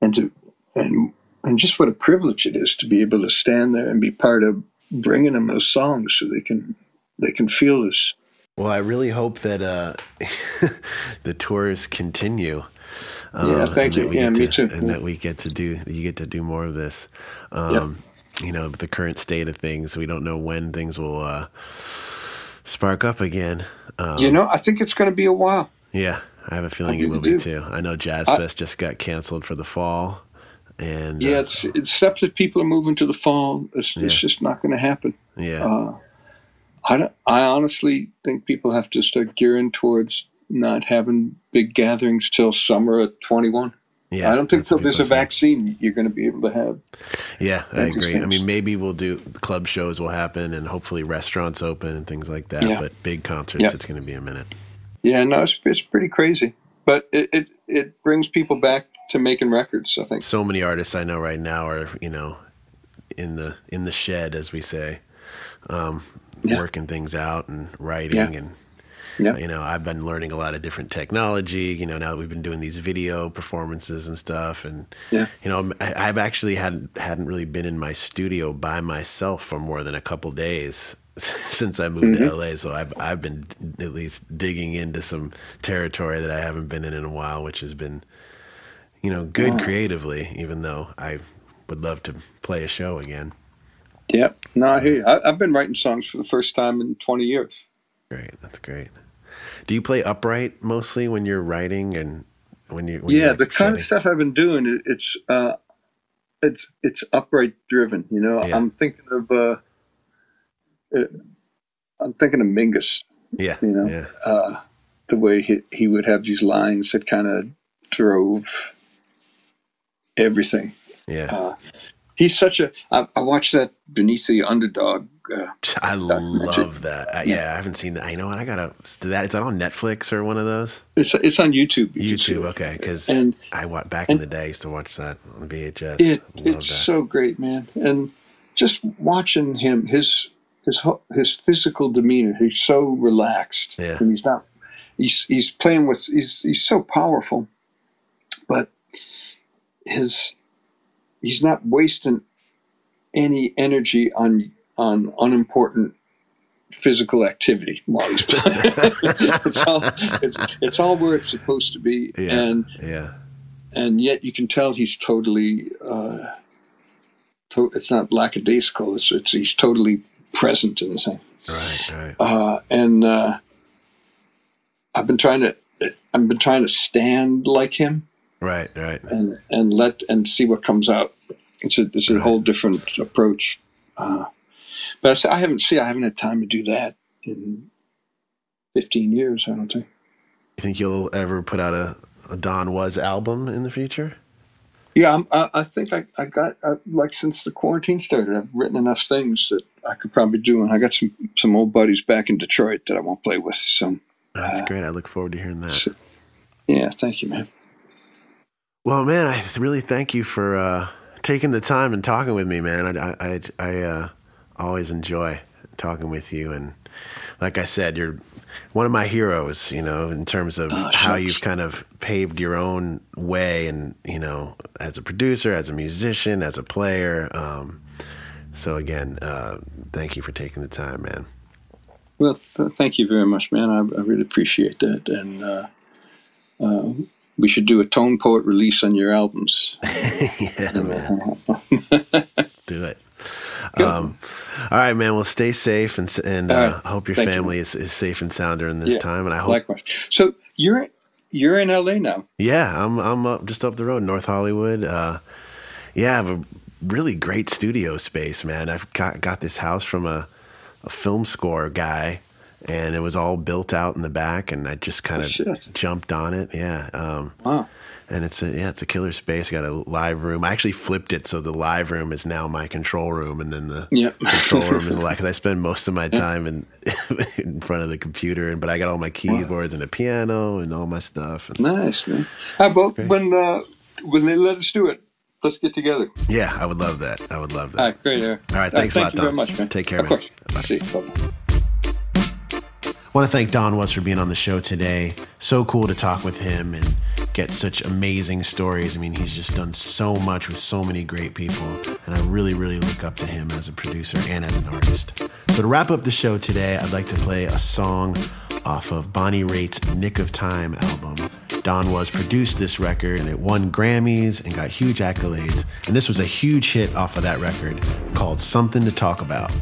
and to and and just what a privilege it is to be able to stand there and be part of bringing them those songs so they can they can feel this. Well, I really hope that uh, the tours continue yeah, thank you. Yeah, me to, too. And that we get to do, you get to do more of this. Um, yep. You know, the current state of things, we don't know when things will uh, spark up again. Um, you know, I think it's going to be a while. Yeah, I have a feeling it will be too. I know Jazz I, Fest just got canceled for the fall. And yeah, uh, it's it's stuff that people are moving to the fall. It's, yeah. it's just not going to happen. Yeah. Uh, I, I honestly think people have to start gearing towards not having big gatherings till summer of 21. Yeah, I don't think until there's a vaccine you're going to be able to have. Yeah, I agree. I mean, maybe we'll do club shows will happen and hopefully restaurants open and things like that. Yeah. But big concerts, yeah. it's going to be a minute. Yeah, no, it's, it's pretty crazy, but it, it it brings people back to making records. I think so many artists I know right now are you know in the in the shed, as we say, um, yeah. working things out and writing and yeah. You know, I've been learning a lot of different technology. You know, now that we've been doing these video performances and stuff, and yeah. you know, I've actually had hadn't really been in my studio by myself for more than a couple days since I moved mm-hmm. to LA. So I've I've been at least digging into some territory that I haven't been in in a while, which has been, you know, good wow. creatively. Even though I would love to play a show again. Yep. No, I hear you. I, I've been writing songs for the first time in 20 years. Great. That's great. Do you play upright mostly when you're writing and when you? When yeah, the kind of stuff I've been doing, it's uh, it's it's upright driven. You know, yeah. I'm thinking of uh, uh, I'm thinking of Mingus. Yeah, you know, yeah. Uh, the way he he would have these lines that kind of drove everything. Yeah. Uh, he's such a. I, I watched that Beneath the Underdog uh, I love that. Uh, yeah. yeah. I haven't seen that. I know what I gotta. Do that is that on Netflix or one of those? It's it's on YouTube. You YouTube, okay? Because and I back in the day I used to watch that on VHS. It, it's that. so great, man. And just watching him, his his his physical demeanor, he's so relaxed, yeah. and he's not. He's he's playing with. He's he's so powerful, but his he's not wasting any energy on on unimportant physical activity while he's playing. it's all it's, it's, all where it's supposed to be, yeah, and yeah, and yet you can tell he's totally. Uh, to, it's not lackadaisical. It's, it's he's totally present in the thing. Right, right. Uh, and uh, I've been trying to. I've been trying to stand like him. Right, right. And and let and see what comes out. It's a it's a right. whole different approach. Uh, but I, I haven't see I haven't had time to do that in fifteen years. I don't think. You think you'll ever put out a, a Don Was album in the future? Yeah, I, I think I, I got I, like since the quarantine started, I've written enough things that I could probably do. And I got some some old buddies back in Detroit that I won't play with. So that's uh, great. I look forward to hearing that. So, yeah, thank you, man. Well, man, I really thank you for uh, taking the time and talking with me, man. I I, I uh, always enjoy talking with you, and like I said, you're one of my heroes, you know, in terms of oh, how you've kind of paved your own way, and you know, as a producer, as a musician, as a player. Um, so again, uh, thank you for taking the time, man. Well, th- thank you very much, man. I, I really appreciate that, and uh, uh, we should do a tone poet release on your albums. yeah, man. do it. Um, all right, man. Well, stay safe and and uh, right. hope your Thank family you. is, is safe and sound during this yeah, time. And I hope. Likewise. So you're you're in LA now. Yeah, I'm I'm up just up the road, North Hollywood. Uh, yeah, I have a really great studio space, man. I've got got this house from a a film score guy, and it was all built out in the back, and I just kind of oh, jumped on it. Yeah. Um, wow and it's a yeah, it's a killer space. Got a live room. I actually flipped it so the live room is now my control room, and then the yep. control room is like because I spend most of my time in in front of the computer, and but I got all my keyboards wow. and a piano and all my stuff. And nice man. How about when uh, when they let us do it? Let's get together. Yeah, I would love that. I would love that. All right, great. Yeah. All right, thanks uh, thank a lot, you Don. very much, man. Take care, of man. Course. Bye. See you. Bye. I want to thank Don Was for being on the show today. So cool to talk with him and get such amazing stories. I mean, he's just done so much with so many great people, and I really, really look up to him as a producer and as an artist. So, to wrap up the show today, I'd like to play a song off of Bonnie Raitt's Nick of Time album. Don Was produced this record and it won Grammys and got huge accolades. And this was a huge hit off of that record called Something to Talk About.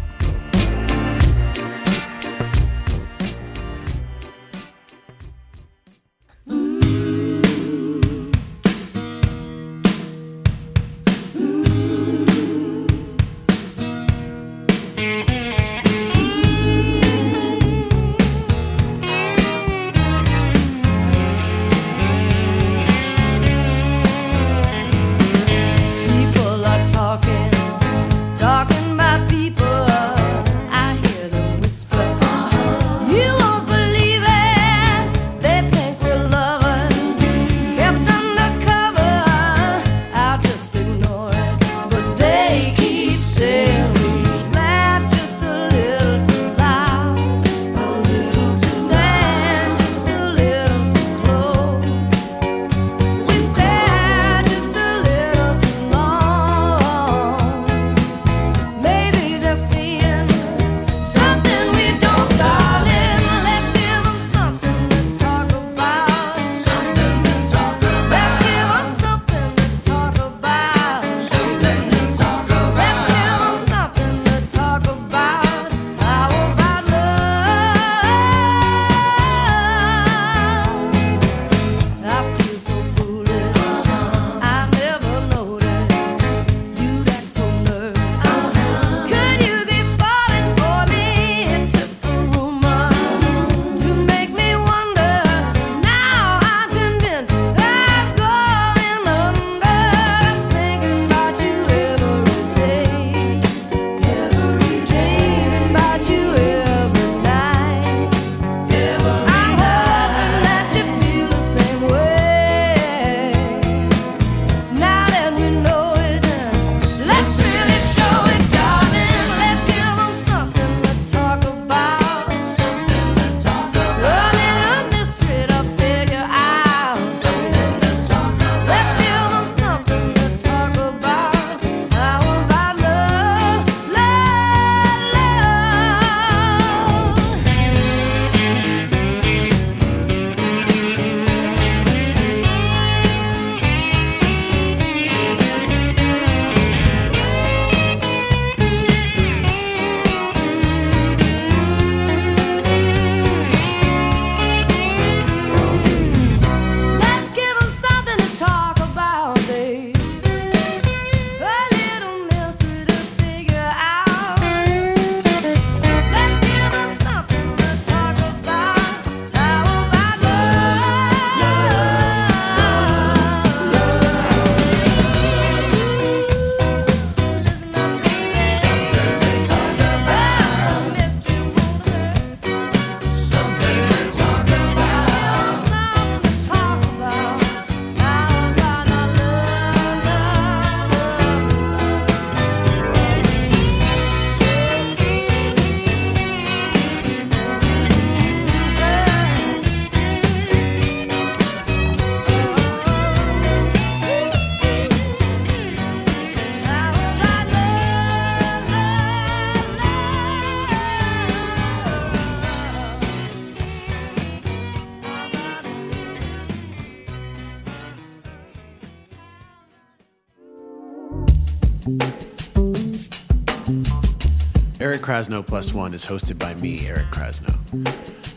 Krasno Plus One is hosted by me, Eric Krasno.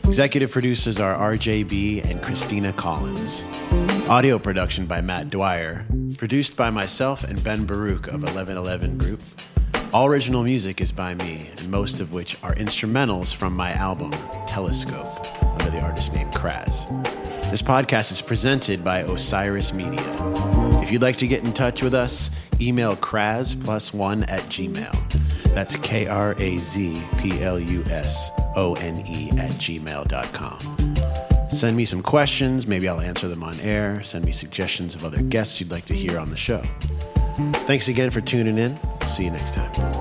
Executive producers are RJ Bee and Christina Collins. Audio production by Matt Dwyer. Produced by myself and Ben Baruch of 1111 Group. All original music is by me, and most of which are instrumentals from my album, Telescope, under the artist name Kraz. This podcast is presented by Osiris Media. If you'd like to get in touch with us, email Kraz plus one at gmail. That's K R A Z P L U S O N E at gmail.com. Send me some questions. Maybe I'll answer them on air. Send me suggestions of other guests you'd like to hear on the show. Thanks again for tuning in. See you next time.